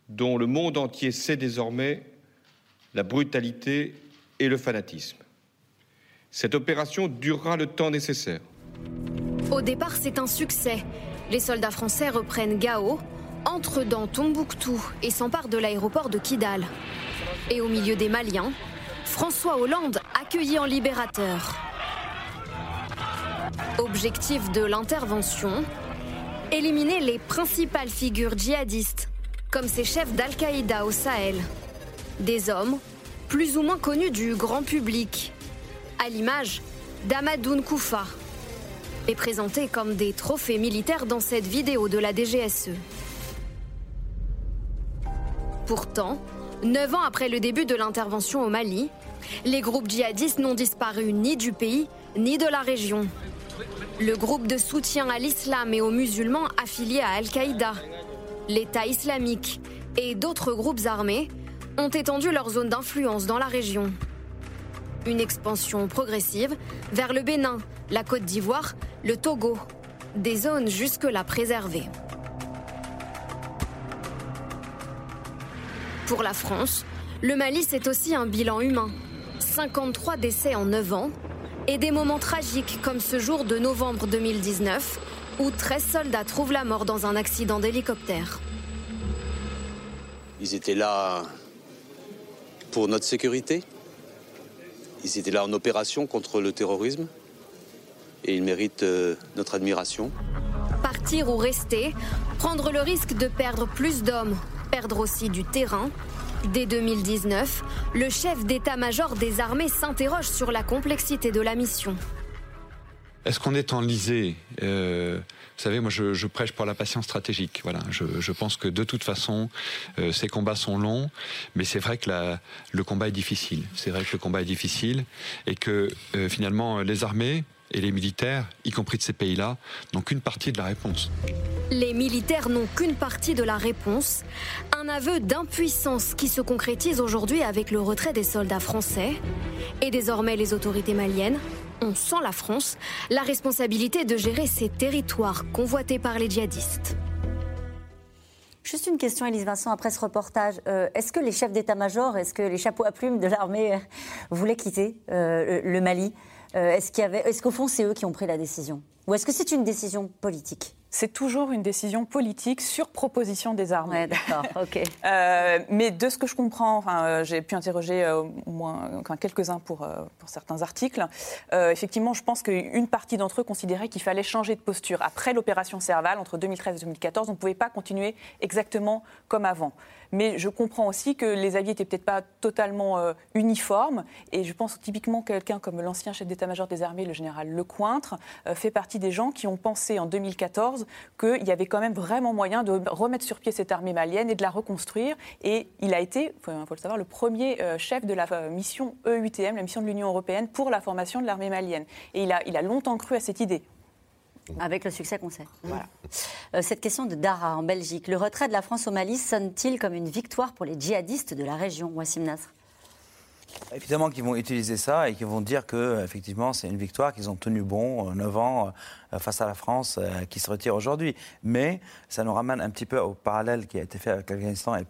dont le monde entier sait désormais la brutalité et le fanatisme. Cette opération durera le temps nécessaire au départ, c'est un succès. Les soldats français reprennent Gao, entrent dans Tombouctou et s'emparent de l'aéroport de Kidal. Et au milieu des Maliens, François Hollande accueilli en libérateur. Objectif de l'intervention éliminer les principales figures djihadistes, comme ces chefs d'Al-Qaïda au Sahel. Des hommes plus ou moins connus du grand public, à l'image d'Amadoun Koufa, est présenté comme des trophées militaires dans cette vidéo de la DGSE. Pourtant, neuf ans après le début de l'intervention au Mali, les groupes djihadistes n'ont disparu ni du pays ni de la région. Le groupe de soutien à l'islam et aux musulmans affiliés à Al-Qaïda, l'État islamique et d'autres groupes armés ont étendu leur zone d'influence dans la région. Une expansion progressive vers le Bénin, la Côte d'Ivoire, le Togo, des zones jusque-là préservées. Pour la France, le Mali, c'est aussi un bilan humain. 53 décès en 9 ans et des moments tragiques comme ce jour de novembre 2019 où 13 soldats trouvent la mort dans un accident d'hélicoptère. Ils étaient là pour notre sécurité. Ils étaient là en opération contre le terrorisme et il mérite euh, notre admiration. Partir ou rester, prendre le risque de perdre plus d'hommes, perdre aussi du terrain. Dès 2019, le chef d'état-major des armées s'interroge sur la complexité de la mission. Est-ce qu'on est enlisé euh, Vous savez, moi, je, prêche pour la patience stratégique. Je, pense que de toute façon, euh, ces combats sont longs, mais c'est vrai que le combat est difficile. C'est vrai que le combat est difficile et que finalement, les armées, et les militaires, y compris de ces pays-là, n'ont qu'une partie de la réponse. Les militaires n'ont qu'une partie de la réponse. Un aveu d'impuissance qui se concrétise aujourd'hui avec le retrait des soldats français. Et désormais, les autorités maliennes ont, sans la France, la responsabilité de gérer ces territoires convoités par les djihadistes. Juste une question, Elise Vincent, après ce reportage. Euh, est-ce que les chefs d'état-major, est-ce que les chapeaux à plumes de l'armée euh, voulaient quitter euh, le Mali? Est-ce qu'au fond, c'est eux qui ont pris la décision? Ou est-ce que c'est une décision politique? C'est toujours une décision politique sur proposition des armées. Euh, mais de ce que je comprends, enfin, euh, j'ai pu interroger au moins enfin, quelques-uns pour, pour certains articles. effectivement, je pense qu'une partie d'entre eux considérait qu'il fallait changer de posture. Après l'opération Serval, entre 2013 et 2014, on ne pouvait pas continuer exactement comme avant mais je comprends aussi que les avis n'étaient peut-être pas totalement euh, uniformes. Et je pense typiquement quelqu'un comme l'ancien chef d'état-major des armées, le général Lecointre, euh, fait partie des gens qui ont pensé en 2014 qu'il y avait quand même vraiment moyen de remettre sur pied cette armée malienne et de la reconstruire. Et il a été, il faut, le savoir, le premier euh, chef de la mission EUTM, la mission de l'Union européenne pour la formation de l'armée malienne. Et il a longtemps cru à cette idée. Avec le succès qu'on sait. Voilà. Euh, cette question de Dara en Belgique. Le retrait de la France au Mali sonne-t-il comme une victoire pour les djihadistes de la région Wassim Nasr? Évidemment qu'ils vont utiliser ça et qu'ils vont dire que effectivement c'est une victoire qu'ils ont tenu bon 9 euh, ans euh, face à la France qui se retire aujourd'hui. Mais ça nous ramène un petit peu au parallèle qui a été fait avec l'Afghanistan et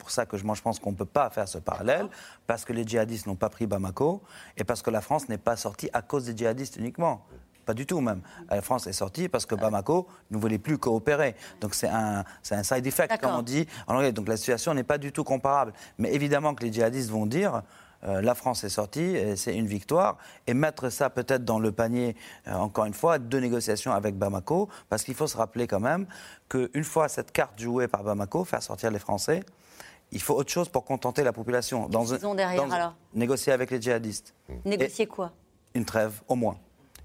pour ça que je pense qu'on ne peut pas faire ce parallèle, parce que les djihadistes n'ont pas pris Bamako et parce que la France n'est pas sortie à cause des djihadistes uniquement. Pas du tout même. La France est sortie parce que Bamako ne voulait plus coopérer. Donc c'est un, un side effect, comme on dit en anglais. Donc la situation n'est pas du tout comparable. Mais évidemment que les djihadistes vont dire euh, la France est sortie, c'est une victoire, et mettre ça peut-être dans le panier, euh, encore une fois, de négociations avec Bamako, parce qu'il faut se rappeler quand même qu'une fois cette carte jouée par Bamako, faire sortir les Français, il faut autre chose pour contenter la population. Dans Qu'est-ce qu'ils ont derrière, alors? Négocier avec les djihadistes. Négocier quoi? Une trêve, au moins.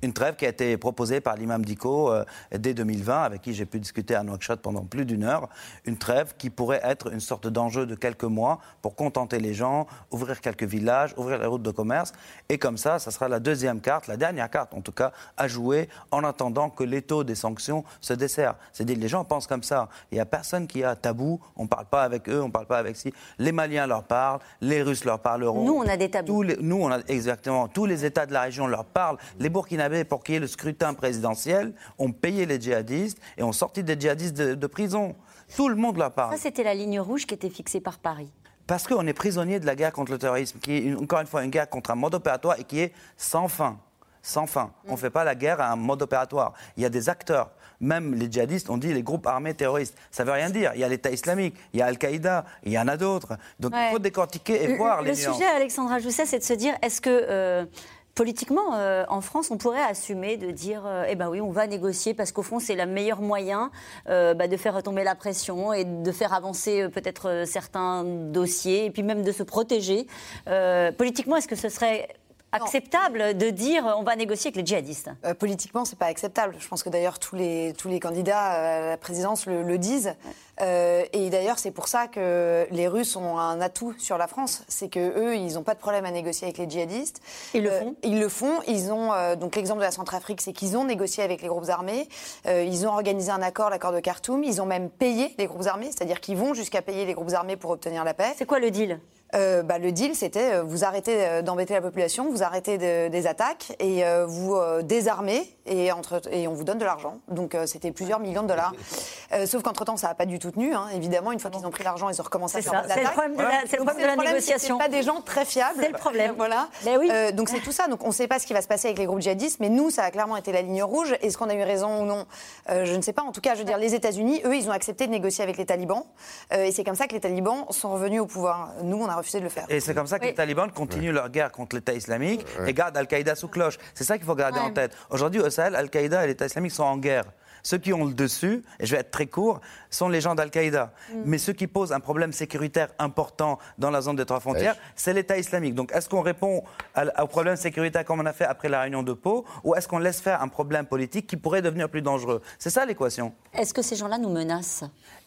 Une trêve qui a été proposée par l'imam Diko euh, dès 2020, avec qui j'ai pu discuter à Nouakchott pendant plus d'une heure. Une trêve qui pourrait être une sorte d'enjeu de quelques mois pour contenter les gens, ouvrir quelques villages, ouvrir les routes de commerce. Et comme ça, ça sera la deuxième carte, la dernière carte en tout cas, à jouer en attendant que l'étau des sanctions se desserre. C'est-à-dire les gens pensent comme ça. Il n'y a personne qui a tabou. On ne parle pas avec eux, on ne parle pas avec si. Les Maliens leur parlent, les Russes leur parleront. Nous, on a des tabous. Tous les- nous, on a exactement. Tous les États de la région leur parlent. Les Burkinabés, pour qu'il y ait le scrutin présidentiel, ont payé les djihadistes et ont sorti des djihadistes de, de prison. Tout le monde leur parle. Ça, c'était la ligne rouge qui était fixée par Paris. Parce qu'on est prisonnier de la guerre contre le terrorisme, qui est encore une fois une guerre contre un mode opératoire et qui est sans fin. Sans fin. On ne fait pas la guerre à un mode opératoire. Il y a des acteurs. Même les djihadistes, on dit les groupes armés terroristes. Ça ne veut rien dire. Il y a l'État islamique, il y a Al-Qaïda, il y en a d'autres. Donc Ouais. il faut décortiquer et Le- voir le les nuances. sujet, Alexandra Jousset, c'est de se dire est-ce que. euh, Politiquement, euh, en France, on pourrait assumer de dire, euh, eh ben oui, on va négocier parce qu'au fond, c'est le meilleur moyen euh, bah, de faire retomber la pression et de faire avancer peut-être certains dossiers et puis même de se protéger. Politiquement, est-ce que ce serait acceptable de dire, on va négocier avec les djihadistes? Euh, politiquement, c'est pas acceptable. Je pense que d'ailleurs tous les, tous les candidats à la présidence le, le disent. Euh, et d'ailleurs, c'est pour ça que les Russes ont un atout sur la France. C'est que eux, ils n'ont pas de problème à négocier avec les djihadistes. Ils le Euh, font Ils le font. Ils ont euh, donc l'exemple de la Centrafrique, c'est qu'ils ont négocié avec les groupes armés. Ils ont organisé un accord, l'accord de Khartoum. Ils ont même payé les groupes armés, c'est-à-dire qu'ils vont jusqu'à payer les groupes armés pour obtenir la paix. C'est quoi le deal? Euh, bah, le deal, c'était euh, vous arrêtez euh, d'embêter la population, vous arrêtez de- des attaques et euh, vous désarmez et, entre, et on vous donne de l'argent. Donc c'était plusieurs millions de dollars. Sauf qu'entre-temps, ça n'a pas du tout tenu. hein. Évidemment, une fois qu'ils ont pris l'argent, ils ont recommencé à faire ça, des c'est le problème de la- le problème de la négociation. Pas des gens très fiables. C'est le problème. voilà. Mais oui. Euh, donc c'est tout ça. Donc on ne sait pas ce qui va se passer avec les groupes djihadistes, mais nous, ça a clairement été la ligne rouge. Est-ce qu'on a eu raison ou non? Je ne sais pas. En tout cas, je veux dire, les États-Unis, eux, ils ont accepté de négocier avec les talibans. Et c'est comme ça que les talibans sont revenus au pouvoir. Nous, on a refusé de le faire. Et c'est comme ça que les talibans continuent leur guerre contre l'État islamique et gardent Al-Qaïda sous cloche. C'est ça qu'il faut garder Ouais. en tête. Aujourd'hui, au Sahel, Al-Qaïda et l'État islamique sont en guerre. Ceux qui ont le dessus, et je vais être très court, sont les gens d'Al-Qaïda. Mm. Mais ceux qui posent un problème sécuritaire important dans la zone des trois frontières, c'est l'État islamique. Donc est-ce qu'on répond au problème sécuritaire comme on a fait après la réunion de Pau, ou est-ce qu'on laisse faire un problème politique qui pourrait devenir plus dangereux? C'est ça l'équation. Est-ce que ces gens-là nous menacent?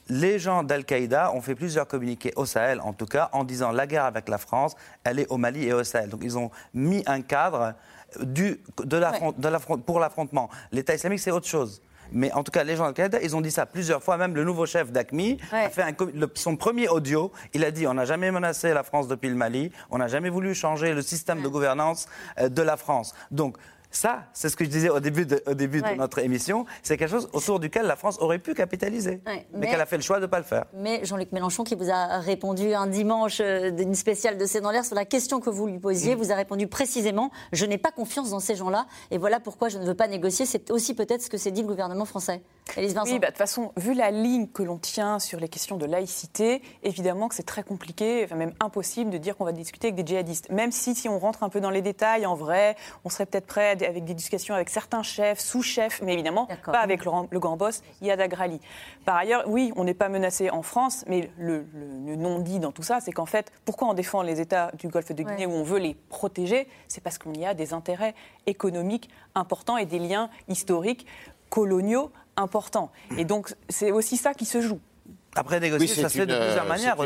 Les gens d'Al-Qaïda ont fait plusieurs communiqués au Sahel, en tout cas, en disant la guerre avec la France, elle est au Mali et au Sahel. Donc ils ont mis un cadre du, de l'affront- de pour l'affrontement. L'État islamique, c'est autre chose. Mais en tout cas, les gens d'Al-Qaïda, ils ont dit ça plusieurs fois. Même le nouveau chef d'ACMI a fait un le- son premier audio. Il a dit on n'a jamais menacé la France depuis le Mali, on n'a jamais voulu changer le système de gouvernance euh, de la France. Donc, ça, c'est ce que je disais au début de, au début Ouais. de notre émission. C'est quelque chose autour duquel la France aurait pu capitaliser. Ouais, mais, mais- qu'elle a fait le choix de ne pas le faire. Mais Jean-Luc Mélenchon, qui vous a répondu un dimanche euh, d'une spéciale de C'est dans l'air sur la question que vous lui posiez, Mm. vous a répondu précisément Je n'ai pas confiance dans ces gens-là et voilà pourquoi je ne veux pas négocier. C'est aussi peut-être ce que s'est dit le gouvernement français. Élise Vincent. Oui, bah, de toute façon, vu la ligne que l'on tient sur les questions de laïcité, évidemment que c'est très compliqué, enfin même impossible de dire qu'on va discuter avec des djihadistes. Même si, si on rentre un peu dans les détails, en vrai, on serait peut-être prêt à avec des discussions avec certains chefs, sous-chefs, mais évidemment pas avec le, le grand boss Yad Agrali. Par ailleurs, oui, on n'est pas menacé en France, mais le, le- le non-dit dans tout ça, c'est qu'en fait, pourquoi on défend les États du Golfe de Guinée où on veut les protéger? C'est parce qu'il y a des intérêts économiques importants et des liens historiques coloniaux importants. Et donc, c'est aussi ça qui se joue. Après, négocier, ça se fait de plusieurs manières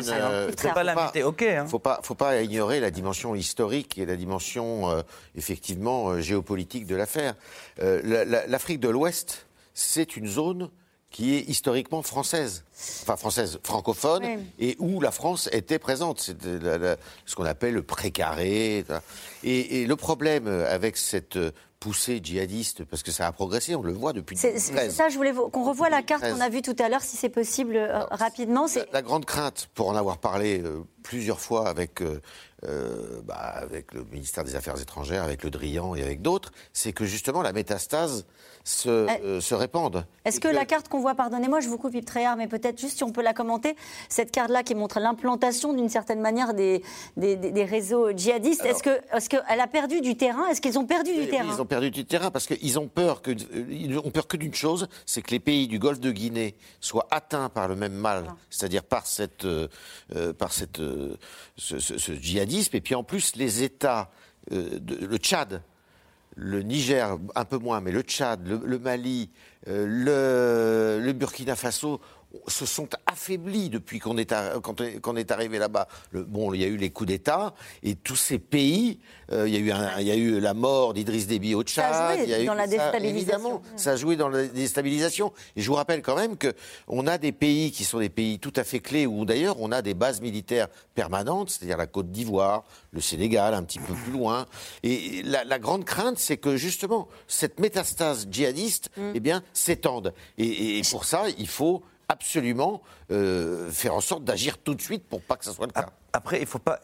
pas l'invité, ok. hein. Faut pas, faut pas ignorer la dimension historique et la dimension euh, effectivement euh, géopolitique de l'affaire. Euh, la- la- L'Afrique de l'Ouest, c'est une zone qui est historiquement française, enfin française, francophone, Oui. et où la France était présente. C'est ce qu'on appelle le précaré. Et, et le problème avec cette poussée djihadiste, parce que ça a progressé, on le voit depuis C'est c'est 2013. ça, je voulais qu'on revoie la carte 2013. qu'on a vue tout à l'heure, si c'est possible, euh, rapidement. La grande crainte, pour en avoir parlé euh, plusieurs fois avec, euh, euh, bah, avec le ministère des Affaires étrangères, avec Le Drian et avec d'autres, c'est que justement la métastase se, euh, se répande. Est-ce que, la carte qu'on voit, pardonnez-moi, je vous coupe Yves Tréhard, mais peut-être juste si on peut la commenter, cette carte-là qui montre l'implantation d'une certaine manière des, des, des réseaux djihadistes. Est-ce qu'elle est qu'elle a perdu du terrain? Est-ce qu'ils ont perdu du terrain? Ils ont perdu du terrain parce qu'ils ont peur que, ils ont peur que d'une chose, c'est que les pays du Golfe de Guinée soient atteints par le même mal, c'est-à-dire par cette, euh, par cette, ce, ce, djihadisme. Et puis en plus, les États, de, le Tchad, le Niger, un peu moins, mais le Tchad, le, Mali, euh, le, Burkina Faso se sont affaiblis depuis qu'on est, est, arrivé là-bas. Bon, il y a eu les coups d'État et tous ces pays, euh, il, y a eu il y a eu la mort d'Idriss Déby au Tchad. Ça a joué il y a dans la déstabilisation. évidemment, ça a joué dans la déstabilisation. Et je vous rappelle quand même qu'on a des pays qui sont des pays tout à fait clés où d'ailleurs on a des bases militaires permanentes, c'est-à-dire la Côte d'Ivoire, le Sénégal, un petit peu plus loin. Et la, grande crainte, c'est que justement cette métastase djihadiste, mm. eh bien, s'étende. et pour ça, il faut absolument euh, faire en sorte d'agir tout de suite pour pas que ça soit le cas. Après, il faut pas.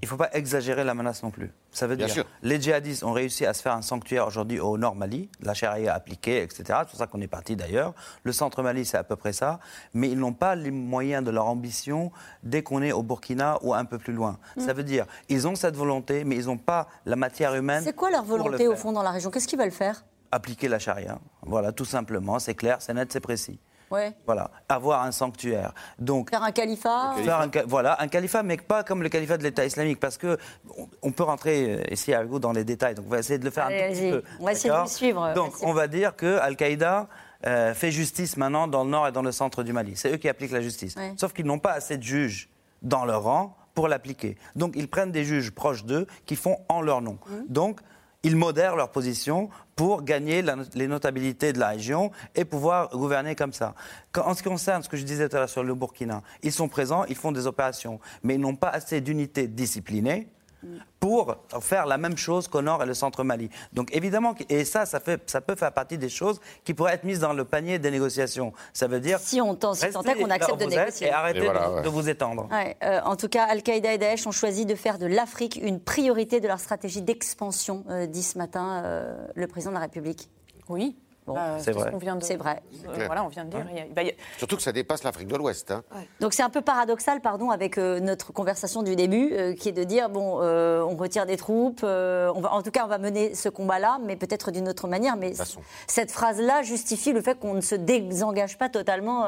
Il ne faut pas exagérer la menace non plus. Ça veut dire que les djihadistes ont réussi à se faire un sanctuaire aujourd'hui au nord Mali, la charia appliquée, etc. C'est pour ça qu'on est parti d'ailleurs. Le centre Mali, c'est à peu près ça. Mais ils n'ont pas les moyens de leur ambition dès qu'on est au Burkina ou un peu plus loin. Mm. Ça veut dire ils ont cette volonté, mais ils n'ont pas la matière humaine. C'est quoi leur volonté au fond dans la région? Qu'est-ce qu'ils veulent faire? Appliquer la charia. Voilà, tout simplement. C'est clair, c'est net, c'est précis. Voilà, avoir un sanctuaire. Donc faire un califat. voilà, un califat, mais pas comme le califat de l'État islamique, parce que on peut rentrer euh, ici avec vous dans les détails. Donc on va essayer de le faire un petit peu. On va essayer de suivre. Donc on va dire que Al-Qaïda euh, fait justice maintenant dans le nord et dans le centre du Mali. C'est eux qui appliquent la justice. Sauf qu'ils n'ont pas assez de juges dans leur rang pour l'appliquer. Donc ils prennent des juges proches d'eux qui font en leur nom. Mmh. Donc ils modèrent leur position pour gagner les notabilités de la région et pouvoir gouverner comme ça. en ce qui concerne ce que je disais tout à l'heure sur le Burkina, ils sont présents, ils font des opérations, mais ils n'ont pas assez d'unités disciplinées pour faire la même chose qu'au nord et le centre Mali. Donc évidemment, et ça, ça, fait, ça peut faire partie des choses qui pourraient être mises dans le panier des négociations. Ça veut dire si on tente, si qu'on accepte de négocier et arrêtez de, vous étendre. Euh, en tout cas, Al-Qaïda et Daesh ont choisi de faire de l'Afrique une priorité de leur stratégie d'expansion, euh, dit ce matin euh, le président de la République. Oui, bah, c'est vrai. C'est vrai. voilà, on vient de dire. Surtout que ça dépasse l'Afrique de l'Ouest. Hein. Donc c'est un peu paradoxal, pardon, avec euh, notre conversation du début, euh, qui est de dire bon, euh, on retire des troupes, on va, en tout cas, on va mener ce combat-là, mais peut-être d'une autre manière. Mais cette phrase-là justifie le fait qu'on ne se désengage pas totalement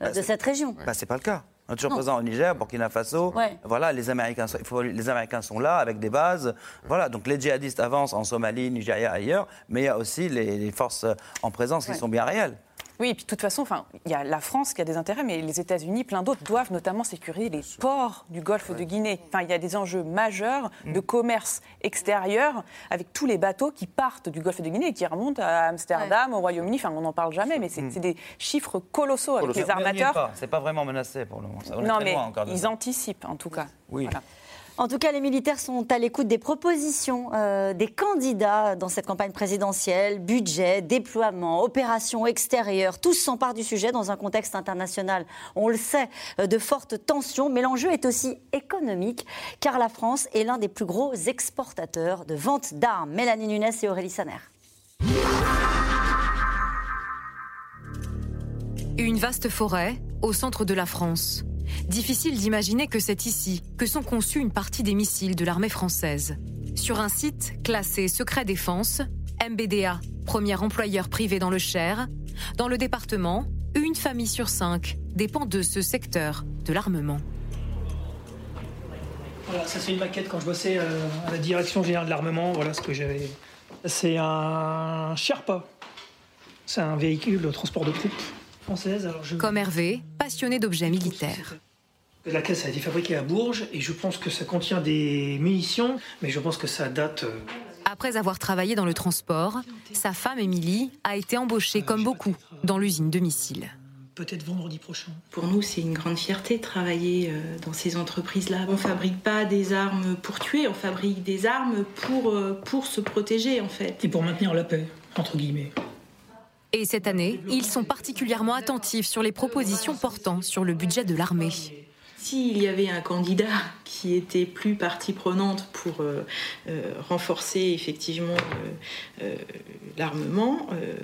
bah, de cette région. Bah, c'est pas le cas. On est toujours présent au Niger, Burkina Faso. Voilà, les Américains, les Américains sont là avec des bases. Voilà, donc les djihadistes avancent en Somalie, Nigeria, ailleurs, mais il y a aussi les, forces en présence qui sont bien réelles. Oui, et puis de toute façon, il y a la France qui a des intérêts, mais les États-Unis, plein d'autres, doivent notamment sécuriser les ports du Golfe de Guinée. Enfin, il y a des enjeux majeurs de mm. commerce extérieur avec tous les bateaux qui partent du Golfe de Guinée et qui remontent à Amsterdam, au Royaume-Uni. Enfin, on n'en parle jamais, mais c'est mm. des chiffres colossaux avec les armateurs. C'est pas vraiment menacé pour le moment. non, mais ils anticipent en tout cas. Oui. En tout cas, les militaires sont à l'écoute des propositions euh, des candidats dans cette campagne présidentielle. Budget, déploiement, opérations extérieures, tous s'emparent du sujet dans un contexte international, on le sait, euh, de fortes tensions. Mais l'enjeu est aussi économique, car la France est l'un des plus gros exportateurs de ventes d'armes. Mélanie Nunes et Aurélie Saner. Une vaste forêt au centre de la France. Difficile d'imaginer que c'est ici que sont conçus une partie des missiles de l'armée française. Sur un site classé secret défense, MBDA, premier employeur privé dans le Cher, dans le département, une famille sur cinq dépend de ce secteur de l'armement. Voilà, ça c'est une maquette quand je bossais euh, à la direction générale de l'armement. Voilà ce que j'avais. C'est un Sherpa. C'est un véhicule de transport de troupes françaises. Comme Hervé, passionné d'objets militaires. La caisse a été fabriquée à Bourges et je pense que ça contient des munitions, mais je pense que ça date. Euh, Après avoir travaillé dans le transport, sa femme Émilie a été embauchée comme beaucoup dans l'usine de missiles. Peut-être vendredi prochain. Pour nous, c'est une grande fierté de travailler euh, dans ces entreprises-là. On ne fabrique pas des armes pour tuer, on fabrique des armes pour, euh, pour se protéger en fait. Et pour maintenir la paix, entre guillemets. Et cette année, ils sont particulièrement attentifs sur les propositions portant sur le budget de l'armée S'il y avait un candidat qui était plus partie prenante pour euh, euh, renforcer effectivement euh, euh, l'armement euh,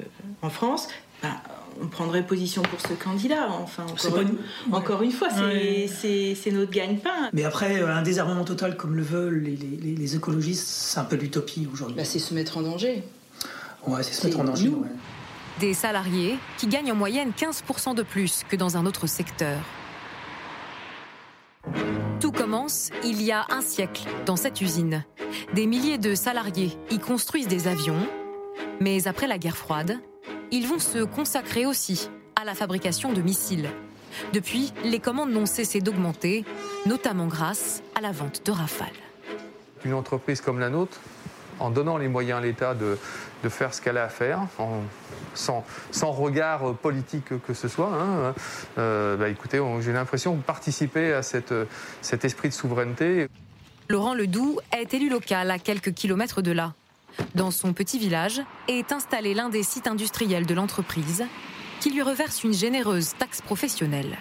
en France, ben, on prendrait position pour ce candidat. Enfin, C'est encore, pas une, une- encore une fois, c'est Ouais. notre gagne-pain. Mais après, un désarmement total comme le veulent les, les- les- les écologistes, c'est un peu l'utopie aujourd'hui. Bah, c'est se mettre en danger. Ouais, c'est se mettre en danger. ouais. Des salariés qui gagnent en moyenne 15% de plus que dans un autre secteur. Tout commence il y a un siècle dans cette usine. Des milliers de salariés y construisent des avions, mais après la guerre froide, ils vont se consacrer aussi à la fabrication de missiles. Depuis, les commandes n'ont cessé d'augmenter, notamment grâce à la vente de Rafale. Une entreprise comme la nôtre, en donnant les moyens à l'État de, faire ce qu'elle a à faire, sans, regard politique que ce soit, hein, euh, bah, écoutez, j'ai l'impression de participer à cet esprit de souveraineté. Laurent Ledoux est élu local à quelques kilomètres de là. Dans son petit village est installé l'un des sites industriels de l'entreprise qui lui reverse une généreuse taxe professionnelle.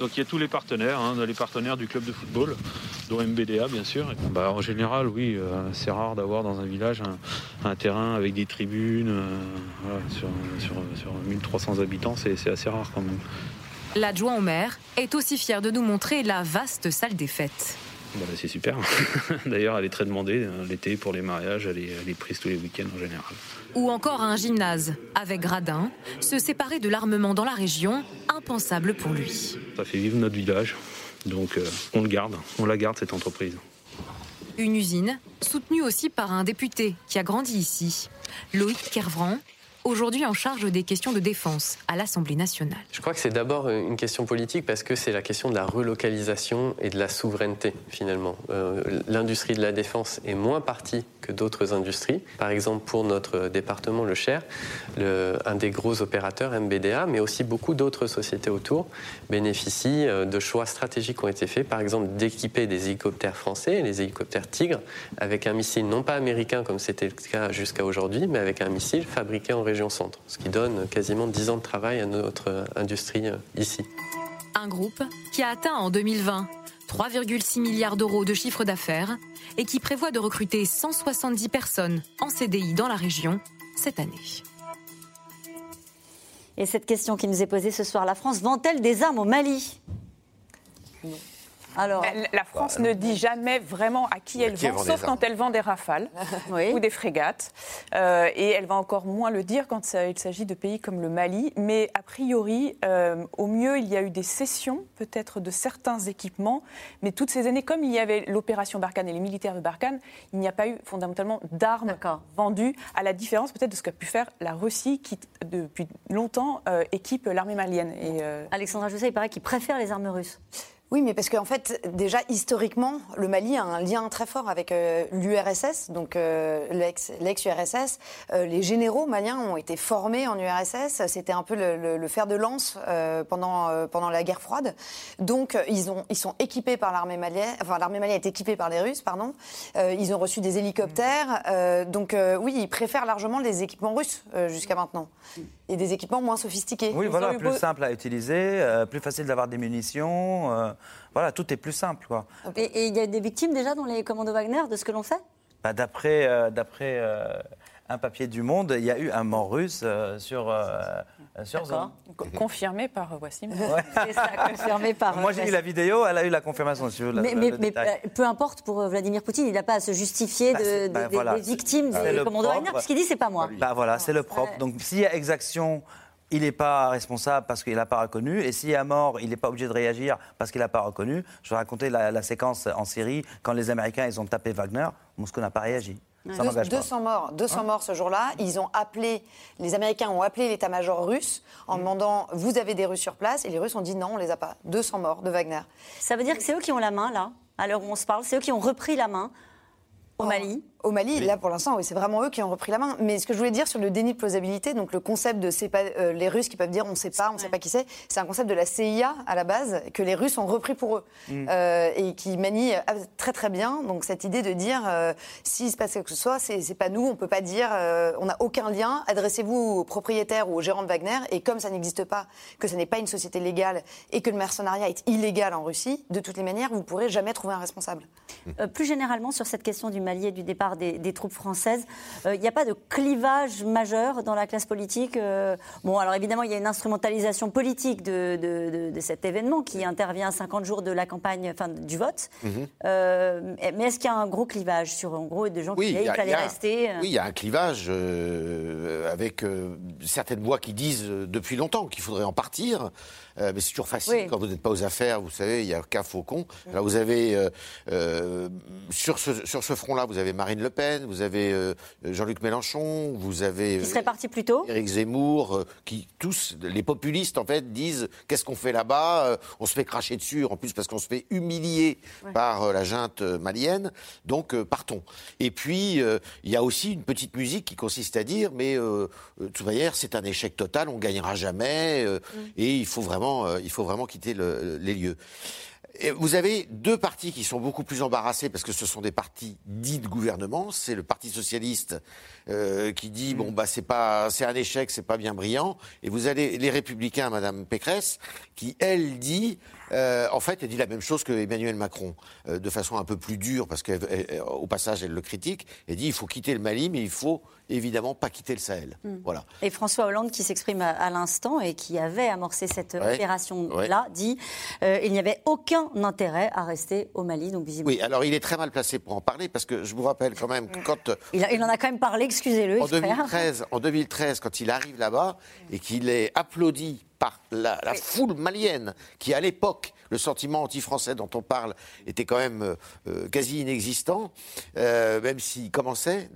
Donc il y a tous les partenaires, hein, les partenaires du club de football, dont MBDA bien sûr. Bah, en général, oui, euh, c'est rare d'avoir dans un village un, un terrain avec des tribunes. euh, voilà, sur, sur, sur 1300 habitants, c'est c'est assez rare quand même. L'adjoint au maire est aussi fier de nous montrer la vaste salle des fêtes. Bah, c'est super. D'ailleurs, elle est très demandée euh, l'été pour les mariages, elle est, elle est prise tous les week-ends en général. Ou encore un gymnase avec gradin. Se séparer de l'armement dans la région, impensable pour lui. Ça fait vivre notre village, donc euh, on le garde, on la garde cette entreprise. Une usine soutenue aussi par un député qui a grandi ici, Loïc Kervran, aujourd'hui en charge des questions de défense à l'Assemblée nationale. Je crois que c'est d'abord une question politique parce que c'est la question de la relocalisation et de la souveraineté finalement. Euh, L'industrie de la défense est moins partie que d'autres industries. Par exemple, pour notre département, le Cher, un des gros opérateurs, MBDA, mais aussi beaucoup d'autres sociétés autour, bénéficient euh, de choix stratégiques qui ont été faits. Par exemple, d'équiper des hélicoptères français, les hélicoptères Tigre, avec un missile non pas américain comme c'était le cas jusqu'à aujourd'hui, mais avec un missile fabriqué en région centre, ce qui donne quasiment 10 ans de travail à notre euh, industrie euh, ici. Un groupe qui a atteint en 2020 3,6 milliards d'euros de chiffre d'affaires et qui prévoit de recruter 170 personnes en CDI dans la région cette année. Et cette question qui nous est posée ce soir, la France vend-elle des armes au Mali? Alors, Elle- La France ne dit jamais vraiment à qui elle qui elle vend, sauf quand elle vend des rafales ou des frégates. Euh, et elle va encore moins le dire quand ça- il s'agit de pays comme le Mali. Mais a priori, euh, au mieux, il y a eu des cessions peut-être de certains équipements. Mais toutes ces années, comme il y avait l'opération Barkhane et les militaires de Barkhane, il n'y a pas eu fondamentalement d'armes vendues, à la différence peut-être de ce qu'a pu faire la Russie qui, depuis longtemps, euh, équipe l'armée malienne. Et, Alexandra Jousset, il paraît qu'il préfère les armes russes. Oui, mais parce qu'en fait, déjà historiquement, le Mali a un lien très fort avec euh, l'URSS, donc euh, l'ex- l'ex-URSS. Euh, les généraux maliens ont été formés en URSS. C'était un peu le, le- le fer de lance pendant, pendant la guerre froide. Donc, ils, ont, ils sont équipés par l'armée malienne. Enfin, l'armée malienne est équipée par les Russes, pardon. Ils ont reçu des hélicoptères. Donc, oui, ils préfèrent largement les équipements russes jusqu'à maintenant. Et des équipements moins sophistiqués. Oui, Ils voilà, plus beau- simple à utiliser, euh, plus facile d'avoir des munitions. euh, voilà, tout est plus simple. Quoi. Et il y a des victimes déjà dans les commandos Wagner de ce que l'on fait Bah, d'après d'après euh, un papier du Monde, il y a eu un mort russe euh, sur, euh, sur zone. co- confirmé par euh, Wassim. C'est ça, confirmé par. Moi, j'ai vu la vidéo, elle a eu la confirmation. Si veux, la- Mais, la- mais- le mais, détail. euh, peu importe pour euh, Vladimir Poutine, il n'a pas à se justifier Bah, de- bah, des, voilà, des victimes le commandos Wagner, propre. parce qu'il dit c'est pas moi. Bah voilà, c'est le propre. Donc s'il y a exaction, il n'est pas responsable parce qu'il n'a pas reconnu. Et s'il y a mort, il n'est pas obligé de réagir parce qu'il n'a pas reconnu. Je vais raconter la, la séquence en Syrie, quand les Américains ils ont tapé Wagner, Moscou n'a pas réagi. Ça Deux- m'engage pas. 200 morts, 200 morts ce jour-là. Ils ont appelé, les Américains ont appelé l'état-major russe en demandant vous avez des Russes sur place? Et les Russes ont dit non, on les a pas. 200 morts de Wagner. Ça veut dire que c'est eux qui ont la main là, à l'heure où on se parle, c'est eux qui ont repris la main au Mali. Au Mali, là pour l'instant, oui, c'est vraiment eux qui ont repris la main. Mais ce que je voulais dire sur le déni de plausibilité, donc le concept de c'est pas euh, les Russes qui peuvent dire on ne sait pas, on ne sait pas qui c'est, c'est un concept de la CIA à la base que les Russes ont repris pour eux Mm. Euh, et qui manie euh, très très bien. Donc cette idée de dire euh, s'il se passe quelque chose, c'est c'est pas nous, on peut pas dire, euh, on n'a aucun lien. Adressez-vous aux propriétaires ou aux gérants de Wagner et comme ça n'existe pas, que ce n'est pas une société légale et que le mercenariat est illégal en Russie, de toutes les manières, vous pourrez jamais trouver un responsable. Euh, plus généralement, sur cette question du Mali et du départ des, des troupes françaises, euh, il n'y a pas de clivage majeur dans la classe politique. euh, bon, alors évidemment, il y a une instrumentalisation politique de, de- de- de cet événement qui intervient à 50 jours de la campagne, enfin du vote. Mhm. Euh, mais est-ce qu'il y a un gros clivage sur, en gros, des gens qui y a- qu'il fallait y rester euh, Oui, il y a un clivage euh, avec euh, certaines voix qui disent euh, depuis longtemps qu'il faudrait en partir. Euh, mais c'est toujours facile Oui. quand vous n'êtes pas aux affaires, vous savez, il n'y a qu'un faucon. Là, vous avez, euh, euh, sur ce, sur ce front-là, vous avez Marine Le Pen, vous avez euh, Jean-Luc Mélenchon, vous avez. qui serait parti plus tôt Éric Zemmour, euh, qui tous, les populistes en fait, disent qu'est-ce qu'on fait là-bas Euh, On se fait cracher dessus, en plus parce qu'on se fait humilier Ouais. par euh, la junte euh, malienne, donc euh, partons. Et puis, euh, il y a aussi une petite musique qui consiste à dire, mais euh, euh, de toute manière, c'est un échec total, on gagnera jamais, euh, et il faut vraiment, euh, il faut vraiment quitter le- les lieux. Vous avez deux partis qui sont beaucoup plus embarrassés parce que ce sont des partis dits de gouvernement. C'est le Parti socialiste euh, qui dit bon bah c'est pas c'est un échec, c'est pas bien brillant. Et vous avez les Républicains, Madame Pécresse, qui elle dit euh, en fait elle dit la même chose que Emmanuel Macron euh, de façon un peu plus dure parce qu'au passage elle le critique. Elle dit il faut quitter le Mali, mais il faut évidemment pas quitter le Sahel. Mm. Voilà. Et François Hollande, qui s'exprime à, à l'instant et qui avait amorcé cette Ouais. opération-là, dit euh, il n'y avait aucun intérêt à rester au Mali. Donc visiblement, Oui, alors il est très mal placé pour en parler parce que je vous rappelle quand même que quand il, a- il en a quand même parlé. Excusez-le, en frère. 2013, en 2013, quand il arrive là-bas et qu'il est applaudi par la, la foule malienne, qui à l'époque, le sentiment anti-français dont on parle était quand même euh, euh, quasi inexistant, euh, même s'il commençait,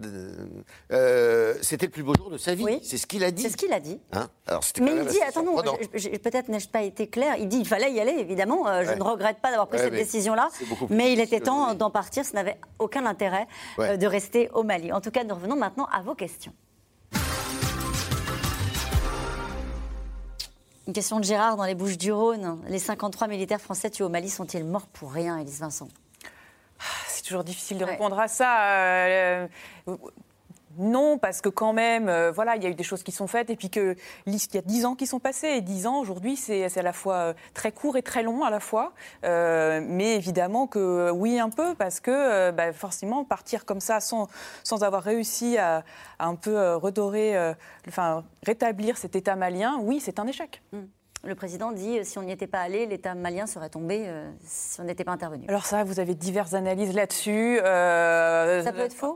euh, c'était le plus beau jour de sa vie. C'est ce qu'il a dit. C'est ce qu'il a dit. Hein? Alors, quand Mais il dit, je- peut-être n'ai-je pas été clair. Il dit il fallait y aller, évidemment. je Ouais. ne regrette pas d'avoir pris Ouais, cette décision-là. Mais il était temps d'en partir. Ça n'avait aucun intérêt Ouais. de rester au Mali. En tout cas, nous revenons maintenant à vos questions. Une question de Gérard dans les Bouches du Rhône. Les 53 militaires français tués au Mali sont-ils morts pour rien, Élise Vincent? C'est toujours difficile de répondre à ça. euh, non, parce que quand même, euh, voilà, il y a eu des choses qui sont faites et puis que il y a 10 ans qui sont passés et 10 ans aujourd'hui, c'est à la fois euh, très court et très long à la fois. Euh, mais évidemment que oui, un peu, parce que euh, bah, forcément, partir comme ça sans, sans avoir réussi à, à un peu redorer, enfin, rétablir cet État malien, oui, c'est un échec. Le président dit si on n'y était pas allé, l'État malien serait tombé euh, si on n'était pas intervenu. Alors ça, vous avez diverses analyses là-dessus. Euh, Ça peut être faux?